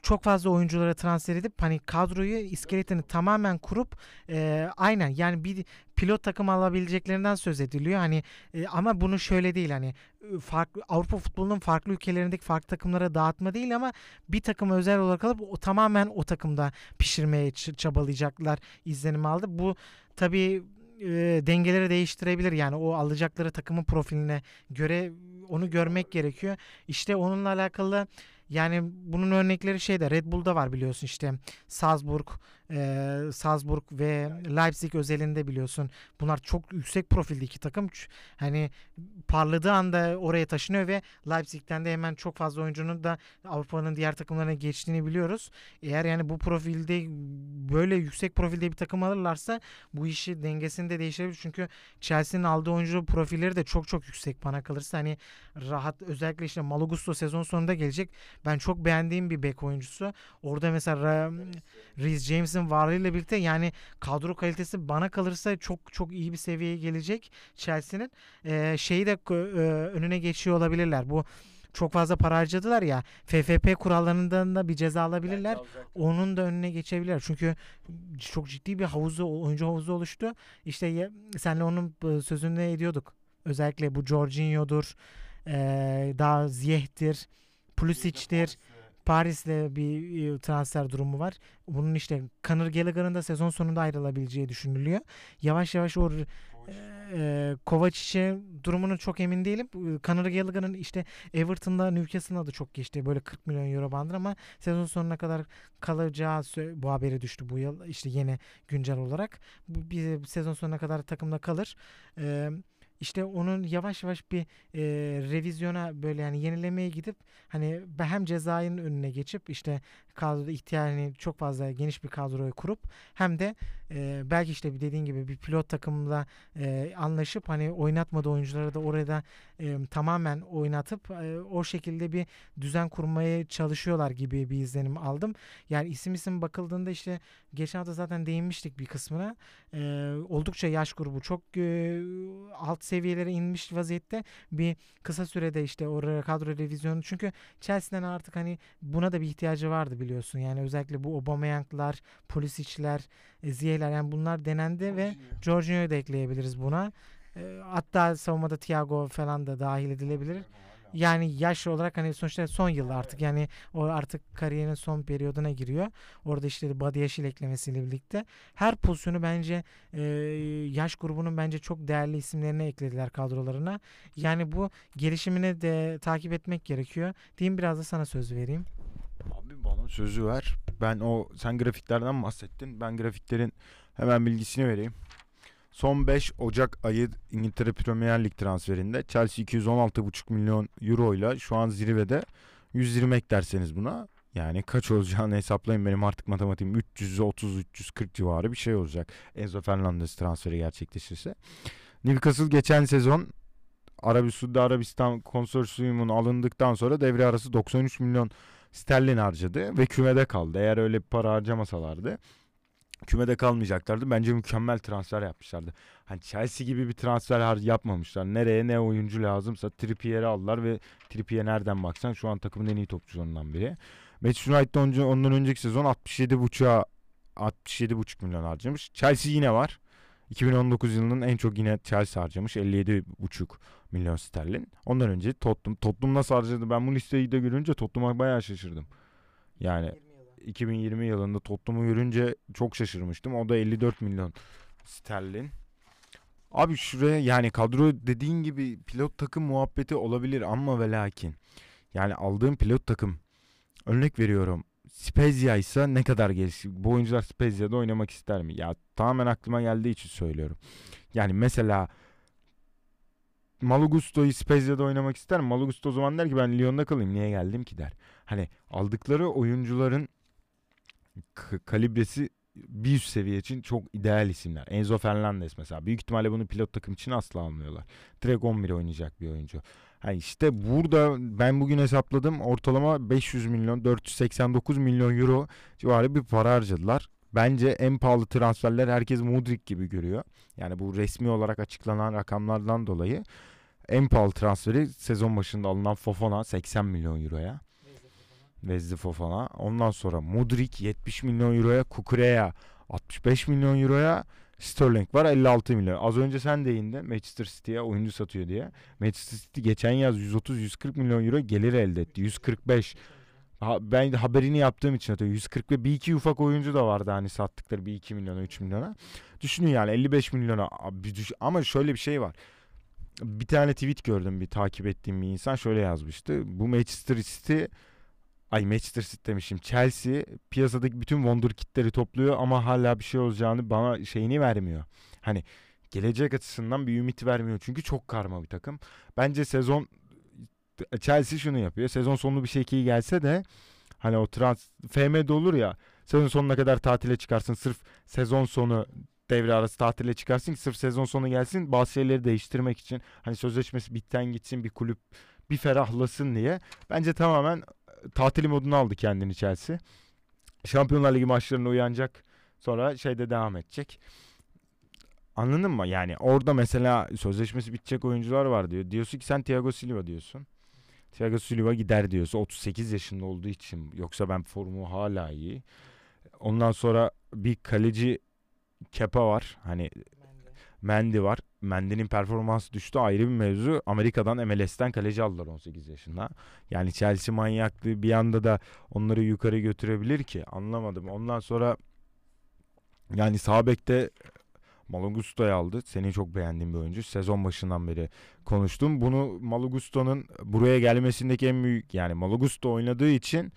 çok fazla oyunculara transfer edip hani kadroyu iskeletini tamamen kurup e, aynen yani bir pilot takım alabileceklerinden söz ediliyor. Hani e, ama bunu şöyle değil hani farklı Avrupa futbolunun farklı ülkelerindeki farklı takımlara dağıtma değil ama bir takıma özel olarak alıp o tamamen o takımda pişirmeye çabalayacaklar izlenimi aldı. Bu tabii e, dengeleri değiştirebilir yani o alacakları takımın profiline göre onu görmek gerekiyor. İşte onunla alakalı yani bunun örnekleri şeyde Red Bull'da var biliyorsun işte. Salzburg, e, Salzburg ve Leipzig özelinde biliyorsun. Bunlar çok yüksek profilde iki takım. Hani parladığı anda oraya taşınıyor ve Leipzig'ten de hemen çok fazla oyuncunun da Avrupa'nın diğer takımlarına geçtiğini biliyoruz. Eğer yani bu profilde böyle yüksek profilde bir takım alırlarsa bu işi dengesini de değiştirebilir. Çünkü Chelsea'nin aldığı oyuncu profilleri de çok çok yüksek bana kalırsa. Hani rahat özellikle işte Malo Gusto sezon sonunda gelecek. Ben çok beğendiğim bir bek oyuncusu. Orada mesela Reece James'in varlığıyla birlikte yani kadro kalitesi bana kalırsa çok çok iyi bir seviyeye gelecek Chelsea'nin. Ee, şeyi de e, önüne geçiyor olabilirler. Bu çok fazla para harcadılar ya. FFP kurallarından da bir ceza alabilirler. Onun da önüne geçebilirler. Çünkü çok ciddi bir havuzu, oyuncu havuzu oluştu. İşte senle onun e, sözünü ediyorduk. Özellikle bu Jorginho'dur, e, daha Ziyeh'tir, Pulisic'tir. Paris'le bir e, transfer durumu var. Bunun işte Conor Gallagher'ın da sezon sonunda ayrılabileceği düşünülüyor. Yavaş yavaş o r- e, Kovacic'in durumunu çok emin değilim. E, Conor Gallagher'ın işte Everton'da Newcastle'ın adı çok geçti. Böyle 40 milyon euro bandır ama sezon sonuna kadar kalacağı bu haberi düştü bu yıl. işte yeni güncel olarak. Bu bir sezon sonuna kadar takımda kalır. E, işte onun yavaş yavaş bir e, revizyona böyle yani yenilemeye gidip hani hem cezayın önüne geçip işte kadroda ihtiyacını çok fazla geniş bir kadroyu kurup hem de e, belki işte dediğin gibi bir pilot takımla e, anlaşıp hani oynatmadığı oyuncuları da orada e, tamamen oynatıp e, o şekilde bir düzen kurmaya çalışıyorlar gibi bir izlenim aldım. Yani isim isim bakıldığında işte geçen hafta zaten değinmiştik bir kısmına. E, oldukça yaş grubu çok e, alt seviyelere inmiş vaziyette bir kısa sürede işte oraya kadro revizyonu çünkü Chelsea'den artık hani buna da bir ihtiyacı vardı biliyorsun. Yani özellikle bu Aubameyang'lar, Pulisic'ler, e, Ziyeh'ler yani bunlar denendi ve Jorginho'yu da ekleyebiliriz buna. E, hatta savunmada Thiago falan da dahil edilebilir. Yani yaş olarak hani sonuçta son yıl artık yani o artık kariyerinin son periyoduna giriyor. Orada işte body yaş ile eklemesiyle birlikte her pozisyonu bence e, yaş grubunun bence çok değerli isimlerini eklediler kadrolarına. Yani bu gelişimini de takip etmek gerekiyor. Diyeyim biraz da sana söz vereyim. Abi bana sözü ver. Ben o sen grafiklerden bahsettin. Ben grafiklerin hemen bilgisini vereyim. Son 5 Ocak ayı İngiltere Premier Lig transferinde Chelsea 216,5 milyon euro ile şu an zirvede 120 eklerseniz buna yani kaç olacağını hesaplayın benim artık matematiğim 330-340 civarı bir şey olacak. Enzo Fernandez transferi gerçekleşirse. Newcastle geçen sezon Arabi Suudi Arabistan konsorsiyumun alındıktan sonra devre arası 93 milyon sterlin harcadı ve kümede kaldı. Eğer öyle bir para harcamasalardı kümede kalmayacaklardı. Bence mükemmel transfer yapmışlardı. Hani Chelsea gibi bir transfer yapmamışlar. Nereye ne oyuncu lazımsa Trippier'i aldılar ve Trippier nereden baksan şu an takımın en iyi topçularından biri. Manchester United'da onca- ondan önceki sezon 67.5'a 67.5 milyon harcamış. Chelsea yine var. 2019 yılının en çok yine Chelsea harcamış 57.5 milyon sterlin. Ondan önce Tottenham. Tottenham nasıl harcadı? Ben bu listeyi de görünce Tottenham'a bayağı şaşırdım. Yani 2020 yılında Tottenham'ı görünce çok şaşırmıştım. O da 54 milyon sterlin. Abi şuraya yani kadro dediğin gibi pilot takım muhabbeti olabilir ama ve lakin. Yani aldığım pilot takım örnek veriyorum. Spezia ise ne kadar gelişir? Bu oyuncular Spezia'da oynamak ister mi? Ya tamamen aklıma geldiği için söylüyorum. Yani mesela Malagusto'yu Spezia'da oynamak ister mi? Malagusto o zaman der ki ben Lyon'da kalayım. Niye geldim ki der. Hani aldıkları oyuncuların kalibresi bir üst seviye için çok ideal isimler. Enzo Fernandez mesela. Büyük ihtimalle bunu pilot takım için asla almıyorlar. Direkt 11 oynayacak bir oyuncu. Yani işte burada ben bugün hesapladım. Ortalama 500 milyon 489 milyon euro civarı bir para harcadılar. Bence en pahalı transferler herkes Mudrik gibi görüyor. Yani bu resmi olarak açıklanan rakamlardan dolayı en pahalı transferi sezon başında alınan Fofana 80 milyon euroya. Vezdi Fofana. Ondan sonra Mudrik 70 milyon euroya, Kukureya 65 milyon euroya, Sterling var 56 milyon. Az önce sen değindin Manchester City'ye oyuncu satıyor diye. Manchester City geçen yaz 130-140 milyon euro gelir elde etti. 145. Ha, ben haberini yaptığım için atıyor. 140 ve bir iki ufak oyuncu da vardı hani sattıkları bir 2 milyona 3 milyona. Düşünün yani 55 milyona ama şöyle bir şey var. Bir tane tweet gördüm bir takip ettiğim bir insan şöyle yazmıştı. Bu Manchester City Ay Manchester City demişim. Chelsea piyasadaki bütün wonderkidleri topluyor ama hala bir şey olacağını bana şeyini vermiyor. Hani gelecek açısından bir ümit vermiyor. Çünkü çok karma bir takım. Bence sezon Chelsea şunu yapıyor. Sezon sonu bir şekilde gelse de hani o trans FM'de olur ya sezon sonuna kadar tatile çıkarsın sırf sezon sonu devre arası tatile çıkarsın ki sırf sezon sonu gelsin bazı şeyleri değiştirmek için hani sözleşmesi bitten gitsin bir kulüp bir ferahlasın diye bence tamamen tatili modunu aldı kendini Chelsea. Şampiyonlar Ligi maçlarına uyanacak. Sonra şeyde devam edecek. Anladın mı? Yani orada mesela sözleşmesi bitecek oyuncular var diyor. Diyorsun ki sen Thiago Silva diyorsun. Thiago Silva gider diyorsun. 38 yaşında olduğu için. Yoksa ben formu hala iyi. Ondan sonra bir kaleci Kepa var. Hani Mendy var. Mendy'nin performansı düştü ayrı bir mevzu. Amerika'dan MLS'ten kaleci aldılar 18 yaşında. Yani Chelsea manyaklığı bir anda da onları yukarı götürebilir ki anlamadım. Ondan sonra yani sağ bekte Malagusta'yı aldı. Senin çok beğendiğin bir oyuncu. Sezon başından beri konuştum. Bunu Malagusta'nın buraya gelmesindeki en büyük yani Malagusta oynadığı için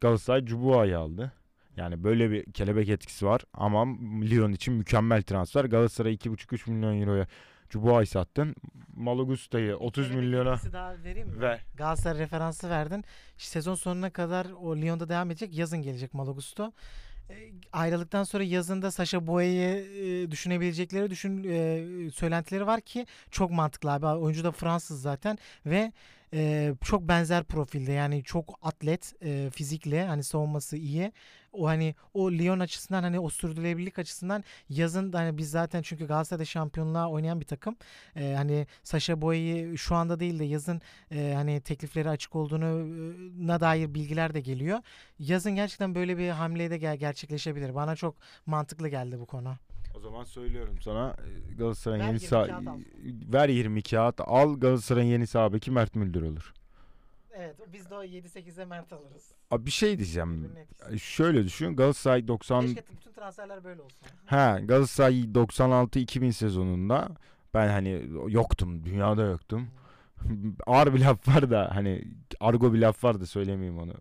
Galatasaray Cubua'yı aldı. Yani böyle bir kelebek etkisi var ama Lyon için mükemmel transfer. Galatasaray 2,5-3 milyon euroya Cubua'yı sattın. Malagusta'yı 30 Kelebek milyona daha vereyim mi? ve Galatasaray referansı verdin. Sezon sonuna kadar o Lyon'da devam edecek. Yazın gelecek Malagusto. Ayrılıktan sonra yazında Sasha Boye'yi düşünebilecekleri düşün e, söylentileri var ki çok mantıklı abi. Oyuncu da Fransız zaten ve e, çok benzer profilde yani çok atlet e, fizikle hani savunması iyi. O hani o Lyon açısından hani o sürdürülebilirlik açısından yazın hani biz zaten çünkü Galatasaray'da şampiyonluğa oynayan bir takım. E, hani Sasha Boye'yi şu anda değil de yazın e, hani teklifleri açık olduğuna dair bilgiler de geliyor. Yazın gerçekten böyle bir hamle de ger- gerçekleşebilir. Bana çok mantıklı geldi bu konu. O zaman söylüyorum sana e, Galatasaray'ın yeni 20 sağ ver 20 kağıt al Galatasaray'ın yeni sağ beki Mert Müldür olur. Evet biz de o 7-8'e Mert alırız. Abi bir şey diyeceğim. Etkisi. Şöyle düşün Galatasaray 90 Keşke bütün transferler böyle olsun. Ha Galatasaray 96-2000 sezonunda ben hani yoktum dünyada yoktum. Ağır bir laf var da hani argo bir laf var da söylemeyeyim onu.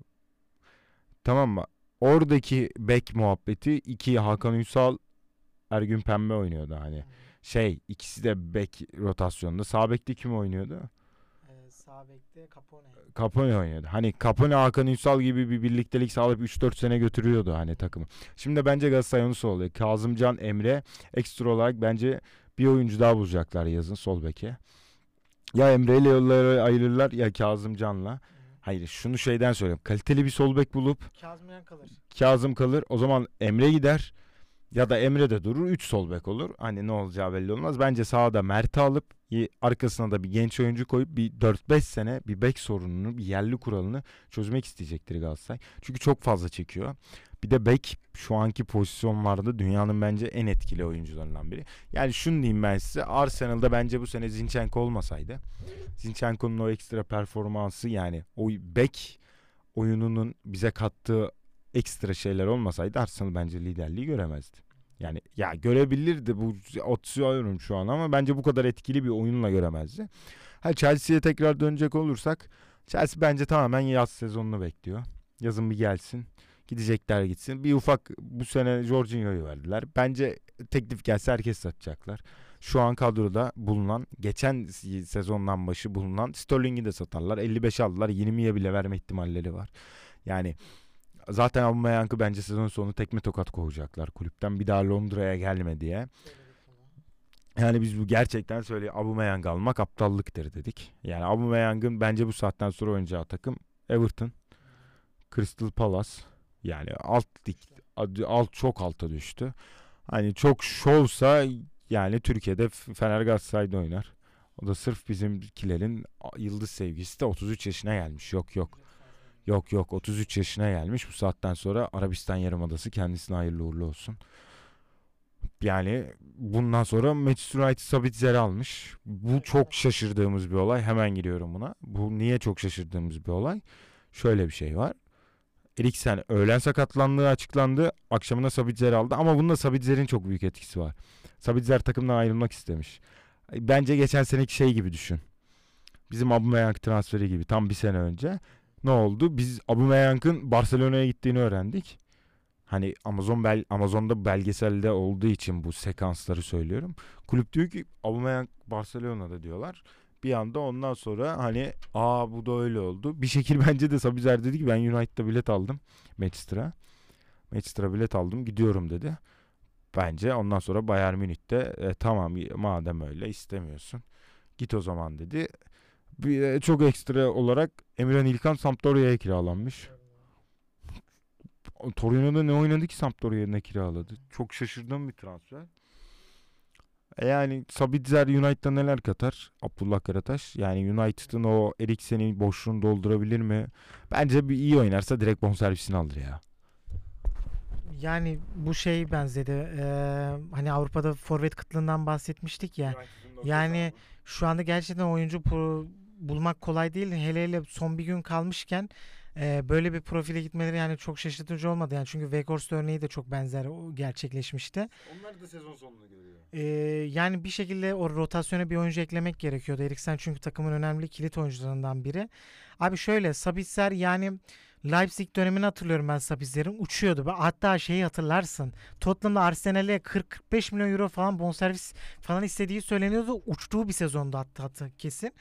Tamam mı? Oradaki bek muhabbeti iki Hakan Ünsal Ergün Pembe oynuyordu hani. Şey ikisi de bek rotasyonunda. Sağ bekte kim oynuyordu? Ee, sağ bekte Capone. Capone oynuyordu. Hani Capone Hakan Ünsal gibi bir birliktelik sağlayıp 3-4 sene götürüyordu hani takımı. Şimdi de bence Galatasaray onu oluyor. Kazımcan Emre ekstra olarak bence bir oyuncu daha bulacaklar yazın sol beke. Ya Emre ile yolları ayırırlar ya Kazımcan'la. Hayır şunu şeyden söyleyeyim. Kaliteli bir sol bek bulup Kazımyan kalır. Kazım kalır. O zaman Emre gider. Ya da Emre de durur. 3 sol bek olur. Hani ne olacağı belli olmaz. Bence sağda Mert'i alıp arkasına da bir genç oyuncu koyup bir 4-5 sene bir bek sorununu, bir yerli kuralını çözmek isteyecektir Galatasaray. Çünkü çok fazla çekiyor. Bir de bek şu anki pozisyonlarda dünyanın bence en etkili oyuncularından biri. Yani şunu diyeyim ben size. Arsenal'da bence bu sene Zinchenko olmasaydı. Zinchenko'nun o ekstra performansı yani o bek oyununun bize kattığı ekstra şeyler olmasaydı Arsenal bence liderliği göremezdi. Yani ya görebilirdi bu atıyorum şu an ama bence bu kadar etkili bir oyunla göremezdi. Ha Chelsea'ye tekrar dönecek olursak Chelsea bence tamamen yaz sezonunu bekliyor. Yazın bir gelsin. Gidecekler gitsin. Bir ufak bu sene Jorginho'yu verdiler. Bence teklif gelse herkes satacaklar. Şu an kadroda bulunan geçen sezondan başı bulunan Sterling'i de satarlar. 55 aldılar. 20'ye bile verme ihtimalleri var. Yani zaten Aubameyang'ı bence sezon sonu tekme tokat kovacaklar kulüpten. Bir daha Londra'ya gelme diye. Yani biz bu gerçekten söyle Aubameyang almak aptallıktır dedik. Yani Aubameyang'ın bence bu saatten sonra oynayacağı takım Everton, Crystal Palace. Yani alt lig alt çok alta düştü. Hani çok şovsa yani Türkiye'de Fener Galatasaray'da oynar. O da sırf bizimkilerin yıldız sevgisi de 33 yaşına gelmiş. Yok yok. Yok yok 33 yaşına gelmiş. Bu saatten sonra Arabistan Yarımadası kendisine hayırlı uğurlu olsun. Yani bundan sonra Manchester United Sabitzer almış. Bu çok şaşırdığımız bir olay. Hemen giriyorum buna. Bu niye çok şaşırdığımız bir olay? Şöyle bir şey var. Eriksen öğlen sakatlandığı açıklandı. Akşamına Sabitzer aldı ama bunda Sabitzer'in çok büyük etkisi var. Sabitzer takımdan ayrılmak istemiş. Bence geçen seneki şey gibi düşün. Bizim Aubameyang transferi gibi tam bir sene önce. Ne oldu? Biz Aubameyang'ın Barcelona'ya gittiğini öğrendik. Hani Amazon bel Amazon'da belgeselde olduğu için bu sekansları söylüyorum. Kulüp diyor ki Aubameyang Barcelona'da diyorlar. Bir anda ondan sonra hani aa bu da öyle oldu. Bir şekil bence de Sabizer dedi ki ben United'da bilet aldım Manchester'a. Manchester'a bilet aldım gidiyorum dedi. Bence ondan sonra Bayern Münih'te e, tamam madem öyle istemiyorsun. Git o zaman dedi. Bir, çok ekstra olarak Emirhan İlkan Sampdoria'ya kiralanmış. Torino'da ne oynadı ki Sampdoria'ya ne kiraladı? Çok şaşırdığım bir transfer. E yani Sabitzer United'da neler katar? Abdullah Karataş. Yani United'ın o Eriksen'in boşluğunu doldurabilir mi? Bence bir iyi oynarsa direkt bonservisini alır ya. Yani bu şey benzedi. Ee, hani Avrupa'da forvet kıtlığından bahsetmiştik ya. Yani şu anda gerçekten oyuncu pro- bulmak kolay değil. Hele hele son bir gün kalmışken e, böyle bir profile gitmeleri yani çok şaşırtıcı olmadı. Yani çünkü Weghorst örneği de çok benzer o gerçekleşmişti. Onlar da sezon sonunu görüyor. Ee, yani bir şekilde o rotasyona bir oyuncu eklemek gerekiyordu. Eriksen çünkü takımın önemli kilit oyuncularından biri. Abi şöyle Sabitzer yani Leipzig dönemini hatırlıyorum ben Sabitzer'in uçuyordu. Hatta şeyi hatırlarsın. Tottenham'da Arsenal'e 40-45 milyon euro falan bonservis falan istediği söyleniyordu. Uçtuğu bir sezonda hatta kesin.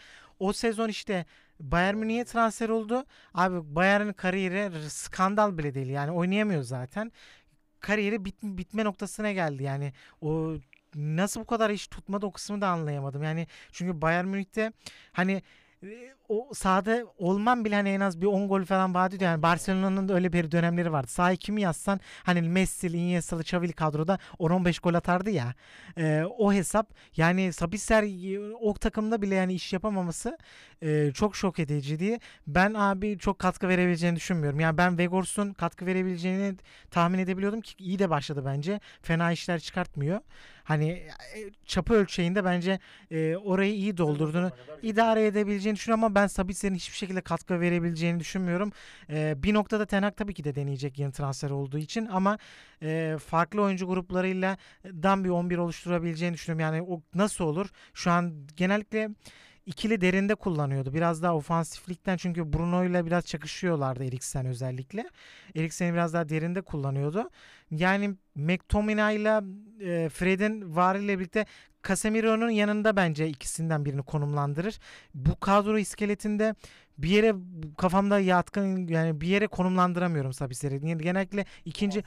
O sezon işte Bayern Münih'e transfer oldu. Abi Bayern'in kariyeri skandal bile değil. Yani oynayamıyor zaten. Kariyeri bit, bitme noktasına geldi. Yani o nasıl bu kadar iş tutmadı o kısmı da anlayamadım. Yani çünkü Bayern Münih'te hani o sahada olmam bile hani en az bir 10 gol falan vaat ediyor. Yani Barcelona'nın da öyle bir dönemleri vardı. Sahayı kimi yazsan hani Messi, Iniesta'lı, Xavi'li kadroda 10-15 gol atardı ya. E, o hesap yani Sabitzer e, o takımda bile yani iş yapamaması e, çok şok ediciydi. Ben abi çok katkı verebileceğini düşünmüyorum. Yani ben Vegors'un katkı verebileceğini tahmin edebiliyordum ki iyi de başladı bence. Fena işler çıkartmıyor. Hani e, çapı ölçeğinde bence e, orayı iyi doldurduğunu idare edebileceğini düşünüyorum ama ben Sabitzer'in hiçbir şekilde katkı verebileceğini düşünmüyorum. E, bir noktada Tenak tabii ki de deneyecek yeni transfer olduğu için ama e, farklı oyuncu gruplarıyla dan bir 11 oluşturabileceğini düşünüyorum. Yani o nasıl olur? Şu an genellikle ikili derinde kullanıyordu. Biraz daha ofansiflikten çünkü Bruno ile biraz çakışıyorlardı Eriksen özellikle. Eriksen'i biraz daha derinde kullanıyordu. Yani McTominay ile Fred'in var ile birlikte Casemiro'nun yanında bence ikisinden birini konumlandırır. Bu kadro iskeletinde bir yere kafamda yatkın yani bir yere konumlandıramıyorum Sabitser'i. Genellikle ikinci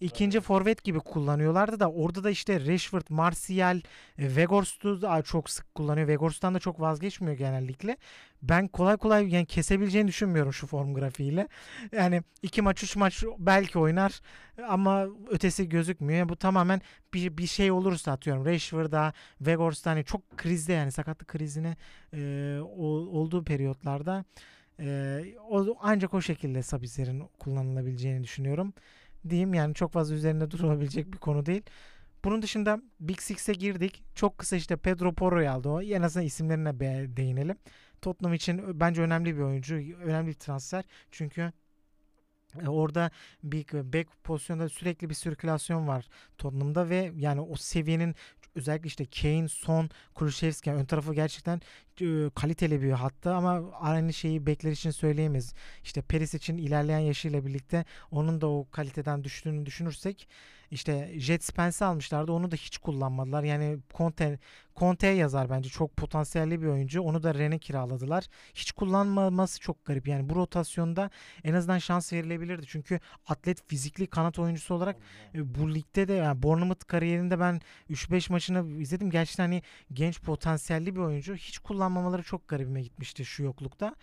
ikinci forvet gibi kullanıyorlardı da orada da işte Rashford, Martial, e, Vegors'u da çok sık kullanıyor. Vegors'tan da çok vazgeçmiyor genellikle. Ben kolay kolay yani kesebileceğini düşünmüyorum şu form grafiğiyle. Yani iki maç, üç maç belki oynar ama ötesi gözükmüyor. Yani bu tamamen bir, bir şey olursa atıyorum. Rashford'a, Vegors'ta hani çok krizde yani sakatlık krizine e, olduğu periyotlarda e, o, ancak o şekilde Sabitzer'in kullanılabileceğini düşünüyorum diyeyim. Yani çok fazla üzerinde durulabilecek bir konu değil. Bunun dışında Big Six'e girdik. Çok kısa işte Pedro Porro'yu aldı o. En azından isimlerine değinelim. Tottenham için bence önemli bir oyuncu. Önemli bir transfer. Çünkü e, Orada bir back pozisyonda sürekli bir sirkülasyon var Tottenham'da ve yani o seviyenin özellikle işte Kane, Son, Kulusevski ön tarafı gerçekten kaliteli bir hatta ama aynı şeyi bekler için söyleyemeyiz. İşte Peris için ilerleyen yaşıyla birlikte onun da o kaliteden düştüğünü düşünürsek işte Jet Spence almışlardı. Onu da hiç kullanmadılar. Yani Conte Conte yazar bence. Çok potansiyelli bir oyuncu. Onu da Ren'e kiraladılar. Hiç kullanmaması çok garip. Yani bu rotasyonda en azından şans verilebilirdi. Çünkü atlet fizikli kanat oyuncusu olarak e, bu ligde de yani Bournemouth kariyerinde ben 3-5 maçını izledim. Gerçekten hani genç potansiyelli bir oyuncu. Hiç kullanmamaları çok garibime gitmişti şu yoklukta.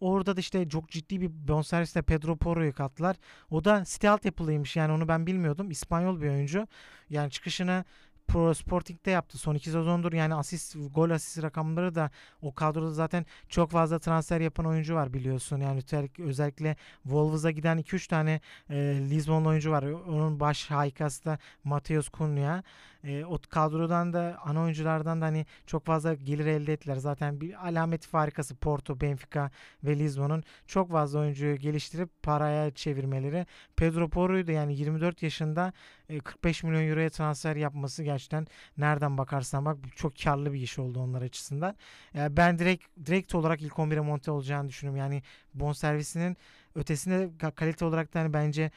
Orada da işte çok ciddi bir bonservisle Pedro Porro'yu kattılar. O da City altyapılıymış yani onu ben bilmiyordum. İspanyol bir oyuncu. Yani çıkışını Pro Sporting'de yaptı. Son iki sezondur yani asist, gol asist rakamları da o kadroda zaten çok fazla transfer yapan oyuncu var biliyorsun. Yani özellikle Wolves'a giden 2-3 tane e, Lisbonlu oyuncu var. Onun baş haykası da Mateus Cunha. E, o kadrodan da ana oyunculardan da hani çok fazla gelir elde ettiler. Zaten bir alamet farikası Porto, Benfica ve Lisbon'un çok fazla oyuncuyu geliştirip paraya çevirmeleri. Pedro Porro'yu da yani 24 yaşında 45 e, milyon euroya transfer yapması gerçekten nereden bakarsan bak çok karlı bir iş oldu onlar açısından. Yani ben direkt direkt olarak ilk 11'e monte olacağını düşünüyorum. Yani bonservisinin ötesinde kalite olarak da hani bence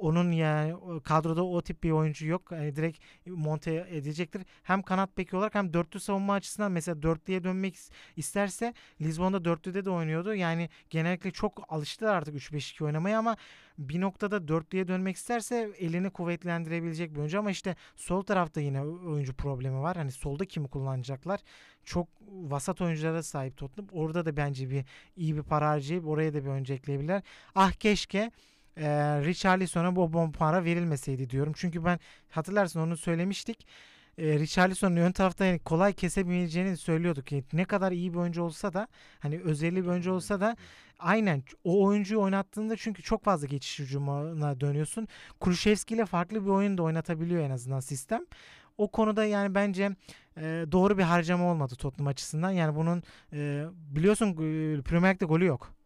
onun yani kadroda o tip bir oyuncu yok. Yani direkt monte edecektir. Hem kanat beki olarak hem dörtlü savunma açısından mesela dörtlüye dönmek isterse Lisbon'da dörtlüde de oynuyordu. Yani genellikle çok alıştı artık 3-5-2 oynamaya ama bir noktada dörtlüye dönmek isterse elini kuvvetlendirebilecek bir oyuncu ama işte sol tarafta yine oyuncu problemi var. Hani solda kimi kullanacaklar? Çok vasat oyunculara sahip Tottenham. Orada da bence bir iyi bir para harcayıp oraya da bir oyuncu ekleyebilirler. Ah keşke e, Richarlison'a bu bomba para verilmeseydi diyorum. Çünkü ben hatırlarsın onu söylemiştik. E, Richarlison'un ön tarafta yani kolay kesebileceğini söylüyorduk. ki ne kadar iyi bir oyuncu olsa da hani özelli bir oyuncu olsa da aynen o oyuncuyu oynattığında çünkü çok fazla geçiş hücumuna dönüyorsun. Kulüşevski ile farklı bir oyun da oynatabiliyor en azından sistem. O konuda yani bence e, doğru bir harcama olmadı Tottenham açısından. Yani bunun e, biliyorsun e, Premier Lig'de golü yok.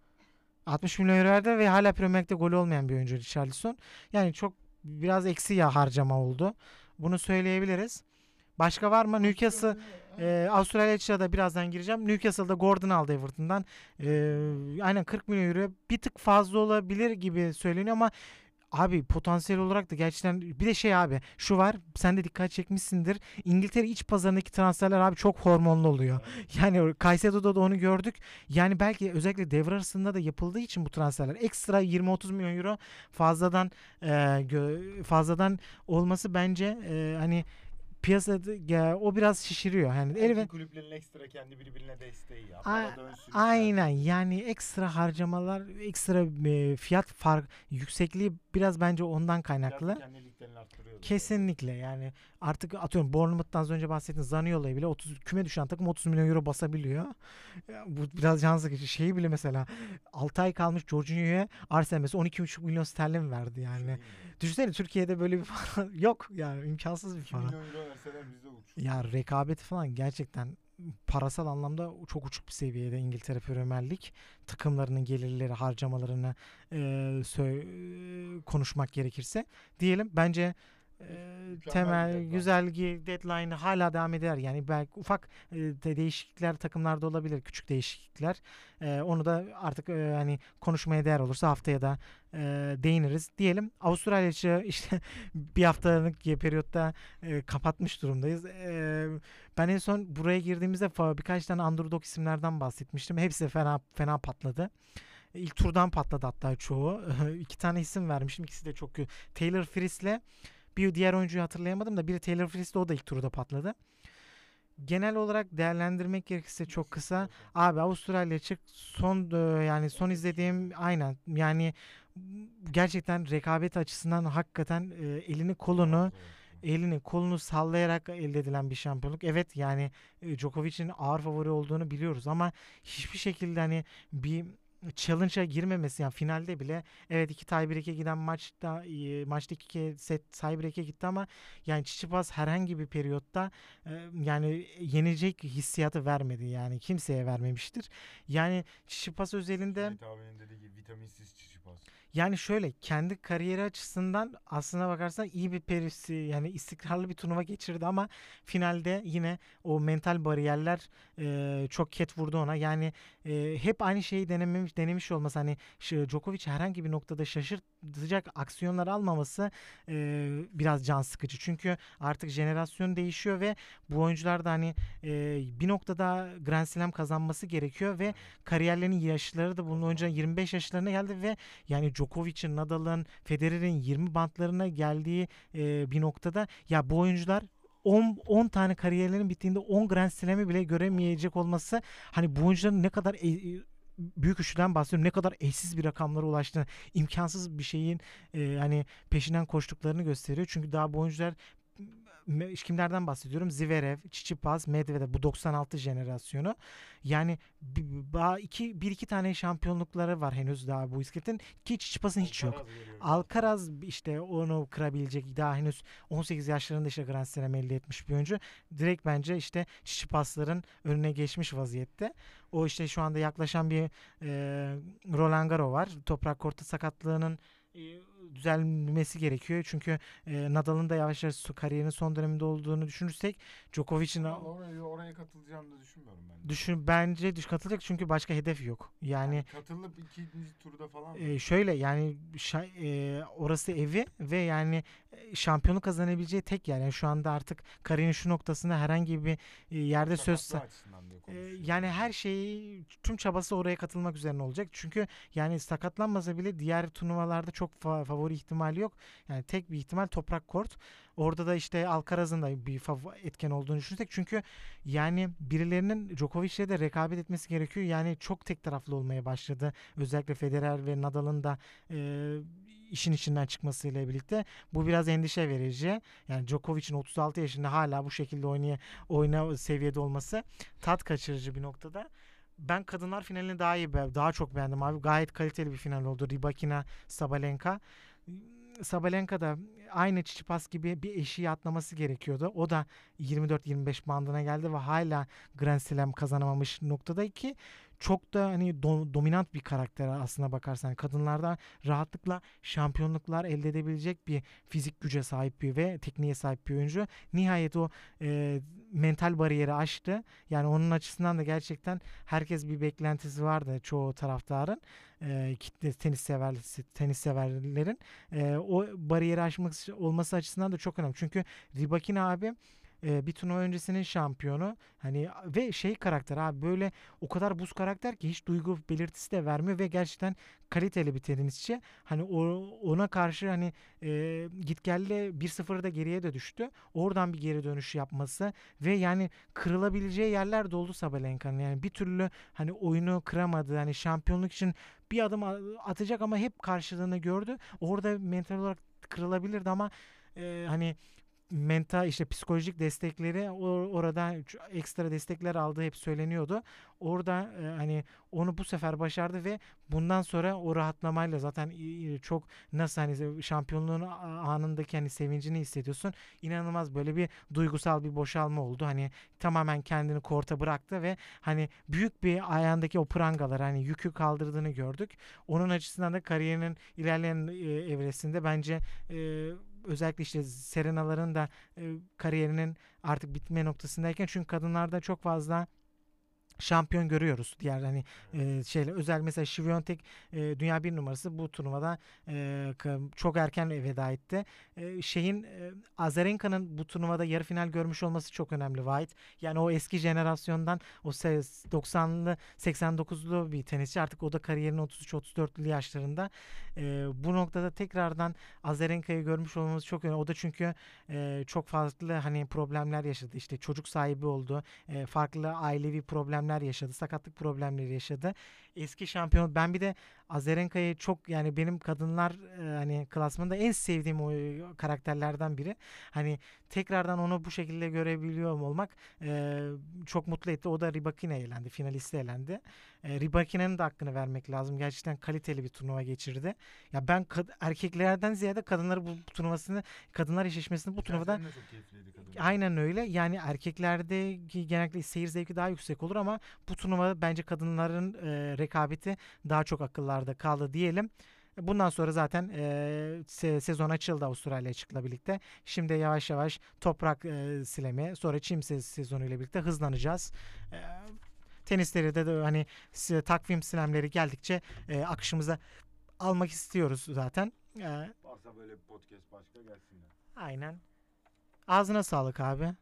60 milyon euro verdi ve hala Premier Lig'de golü olmayan bir oyuncu Richarlison. Yani çok biraz eksi ya harcama oldu. Bunu söyleyebiliriz. Başka var mı? Newcastle e, Avustralya da birazdan gireceğim. Newcastle'da Gordon aldı Everton'dan. E, aynen 40 milyon euro bir tık fazla olabilir gibi söyleniyor ama Abi potansiyel olarak da gerçekten bir de şey abi şu var sen de dikkat çekmişsindir İngiltere iç pazarındaki transferler abi çok hormonlu oluyor. Yani Caicedo'da da onu gördük. Yani belki özellikle devre arasında da yapıldığı için bu transferler ekstra 20-30 milyon euro fazladan e, fazladan olması bence e, hani piyasada ya, o biraz şişiriyor. Yani Belki elbet kulüplerin ekstra kendi birbirine desteği ya. A-. Aynen yani ekstra harcamalar, ekstra e, fiyat fark yüksekliği biraz bence ondan kaynaklı. Kesinlikle yani artık atıyorum Bournemouth'tan az önce bahsettiğiniz Zaniolo'yu bile 30 küme düşen takım 30 milyon euro basabiliyor. Ya bu biraz can sıkıcı. Şeyi bile mesela 6 ay kalmış Jorginho'ya Arsenal mesela 12,5 milyon sterlin verdi yani. Düşünsene Türkiye'de böyle bir para yok yani imkansız bir 2 para. milyon euro verseler bizde uç. Ya rekabeti falan gerçekten parasal anlamda çok uçuk bir seviyede İngiltere Premier Lig takımlarının gelirleri harcamalarını e, sö- konuşmak gerekirse diyelim. Bence e, Mükemmel temel deadline. güzel deadline hala devam eder yani belki ufak e, de değişiklikler takımlarda olabilir küçük değişiklikler E, onu da artık e, hani konuşmaya değer olursa haftaya da e, değiniriz diyelim Avustralya için işte bir haftalık periyotta e, kapatmış durumdayız E, ben en son buraya girdiğimizde birkaç tane underdog isimlerden bahsetmiştim. Hepsi fena fena patladı. İlk turdan patladı hatta çoğu. İki tane isim vermiştim. İkisi de çok kötü. Taylor Fritz'le bir diğer oyuncuyu hatırlayamadım da biri Taylor Fritz'le o da ilk turda patladı. Genel olarak değerlendirmek gerekirse çok kısa. Abi Avustralya çık son e, yani son izlediğim aynen yani gerçekten rekabet açısından hakikaten e, elini kolunu elini kolunu sallayarak elde edilen bir şampiyonluk. Evet yani e, Djokovic'in ağır favori olduğunu biliyoruz ama hiçbir şekilde hani bir challenge'a girmemesi yani finalde bile evet iki tiebreak'e giden maçta e, maçta iki set tiebreak'e gitti ama yani Tsitsipas herhangi bir periyotta e, yani yenilecek hissiyatı vermedi yani kimseye vermemiştir. Yani Tsitsipas özelinde Ümit abinin dediği gibi vitaminsiz çişipas. yani şöyle kendi kariyeri açısından aslına bakarsan iyi bir perisi yani istikrarlı bir turnuva geçirdi ama finalde yine o mental bariyerler e, çok ket vurdu ona. Yani e, hep aynı şeyi denememiş denemiş olması hani Djokovic herhangi bir noktada şaşırtacak aksiyonlar almaması e, biraz can sıkıcı. Çünkü artık jenerasyon değişiyor ve bu oyuncular da hani e, bir noktada Grand Slam kazanması gerekiyor ve kariyerlerinin yaşları da bunun oyuncuların 25 yaşlarına geldi ve yani Djokovic'in, Nadal'ın, Federer'in 20 bantlarına geldiği e, bir noktada ya bu oyuncular 10, 10 tane kariyerlerinin bittiğinde 10 Grand Slam'i bile göremeyecek olması hani bu oyuncuların ne kadar e- e, büyük üçlüden bahsediyorum ne kadar eşsiz bir rakamlara ulaştığını imkansız bir şeyin e, hani peşinden koştuklarını gösteriyor. Çünkü daha bu oyuncular kimlerden bahsediyorum? Zverev, Tsitsipas, Medvedev bu 96 jenerasyonu. Yani iki, bir iki tane şampiyonlukları var henüz daha bu iskeletin ki Tsitsipas'ın hiç yok. Alcaraz işte onu kırabilecek daha henüz 18 yaşlarında işte Grand Slam elde etmiş bir oyuncu. Direkt bence işte Tsitsipas'ların önüne geçmiş vaziyette. O işte şu anda yaklaşan bir e, Roland Garo var. Toprak kortu sakatlığının e, düzelmesi gerekiyor. Çünkü e, Nadal'ın da yavaş yavaş kariyerinin son döneminde olduğunu düşünürsek Djokovic'in oraya, oraya katılacağını da düşünmüyorum ben. düşün bence düş katılacak çünkü başka hedef yok. Yani katılıp ikinci turda falan e, şöyle yani şa- e, orası evi ve yani şampiyonluk kazanabileceği tek yer. Yani şu anda artık kariyerinin şu noktasında herhangi bir yerde söz e, yani her şeyi tüm çabası oraya katılmak üzerine olacak. Çünkü yani sakatlanmasa bile diğer turnuvalarda çok fa- favori ihtimali yok. Yani tek bir ihtimal toprak kort. Orada da işte Alcaraz'ın da bir etken olduğunu düşünsek. Çünkü yani birilerinin Djokovic'le de rekabet etmesi gerekiyor. Yani çok tek taraflı olmaya başladı. Özellikle Federer ve Nadal'ın da e, işin içinden çıkmasıyla birlikte bu biraz endişe verici. Yani Djokovic'in 36 yaşında hala bu şekilde oynaya oyna seviyede olması tat kaçırıcı bir noktada. Ben kadınlar finalini daha iyi daha çok beğendim abi. Gayet kaliteli bir final oldu. Rybakina Sabalenka. Sabalenka da aynı Çiçipas gibi bir eşiği atlaması gerekiyordu. O da 24-25 bandına geldi ve hala Grand Slam kazanamamış noktada ki çok da hani do- dominant bir karakter aslına bakarsan. Kadınlarda rahatlıkla şampiyonluklar elde edebilecek bir fizik güce sahip bir ve tekniğe sahip bir oyuncu. Nihayet o e, mental bariyeri aştı. Yani onun açısından da gerçekten herkes bir beklentisi vardı çoğu taraftarın. E, kitle tenis tenis severlerin e, o bariyeri aşmak olması açısından da çok önemli. Çünkü Rybakina abi e, bir turnuva öncesinin şampiyonu. Hani ve şey karakter abi böyle o kadar buz karakter ki hiç duygu belirtisi de vermiyor ve gerçekten kaliteli bir tenisçi. Hani o, ona karşı hani e, git gelle 1-0'da geriye de düştü. Oradan bir geri dönüş yapması ve yani kırılabileceği yerler de oldu Sabalenka'nın. Yani bir türlü hani oyunu kıramadı. Hani şampiyonluk için bir adım atacak ama hep karşılığını gördü. Orada mental olarak kırılabilirdi ama e, hani mental işte psikolojik destekleri or- orada ekstra destekler aldığı hep söyleniyordu. Orada e, hani onu bu sefer başardı ve bundan sonra o rahatlamayla zaten i- çok nasıl hani şampiyonluğun anındaki hani sevincini hissediyorsun. İnanılmaz böyle bir duygusal bir boşalma oldu. Hani tamamen kendini korta bıraktı ve hani büyük bir ayağındaki o prangalar hani yükü kaldırdığını gördük. Onun açısından da kariyerinin ilerleyen e, evresinde bence e, özellikle işte Serena'ların da e, kariyerinin artık bitme noktasındayken. Çünkü kadınlarda çok fazla şampiyon görüyoruz. Diğer hani e, şeyler özel mesela Şiviyontek e, dünya bir numarası bu turnuvada e, çok erken veda etti. E, şeyin e, Azarenka'nın bu turnuvada yarı final görmüş olması çok önemli White. Yani o eski jenerasyondan o se- 90'lı 89'lu bir tenisçi artık o da kariyerinin 33-34'lü yaşlarında. E, bu noktada tekrardan Azarenka'yı görmüş olmamız çok önemli. O da çünkü e, çok farklı hani problemler yaşadı. İşte çocuk sahibi oldu. E, farklı ailevi problemler yaşadı. Sakatlık problemleri yaşadı. Eski şampiyon ben bir de Azarenka'yı çok yani benim kadınlar e, hani klasmanında en sevdiğim o karakterlerden biri. Hani tekrardan onu bu şekilde görebiliyor olmak e, çok mutlu etti. O da Rybakina elendi. Finaliste elendi. E, Rybakina'nın da hakkını vermek lazım. Gerçekten kaliteli bir turnuva geçirdi. Ya ben kad- erkeklerden ziyade kadınları bu, bu turnuvasını kadınlar eşleşmesini bu turnuvada Aynen öyle. Yani erkeklerde genellikle seyir zevki daha yüksek olur ama bu turnuva bence kadınların e, rekabeti daha çok akıllarda kaldı diyelim. Bundan sonra zaten e, se- sezon açıldı Avustralya açıkla birlikte. Şimdi yavaş yavaş toprak e, silemi sonra çim se- sezonu ile birlikte hızlanacağız. E, tenisleri de, de hani takvim silemleri geldikçe e, akışımıza almak istiyoruz zaten. E, Varsa böyle bir podcast başka gelsinler. aynen. Ağzına sağlık abi.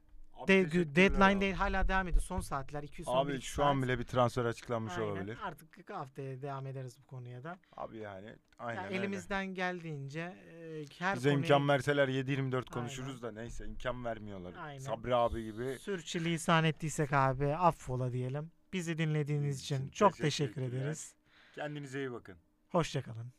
De- deadline değil hala devam ediyor. Son saatler 200 son bir Abi şu an saat. bile bir transfer açıklanmış Aynen. olabilir. Artık haftaya devam ederiz bu konuya da. Abi yani Ya aynen öyle. elimizden geldiğince e, her Bize konuya imkan verseler 7-24 konuşuruz da neyse imkan vermiyorlar. Aynen. Sabri abi gibi. sürçülisan ettiysek abi affola diyelim. Bizi dinlediğiniz için için çok teşekkür teşekkür ederiz. Kendinize iyi bakın. Hoşçakalın.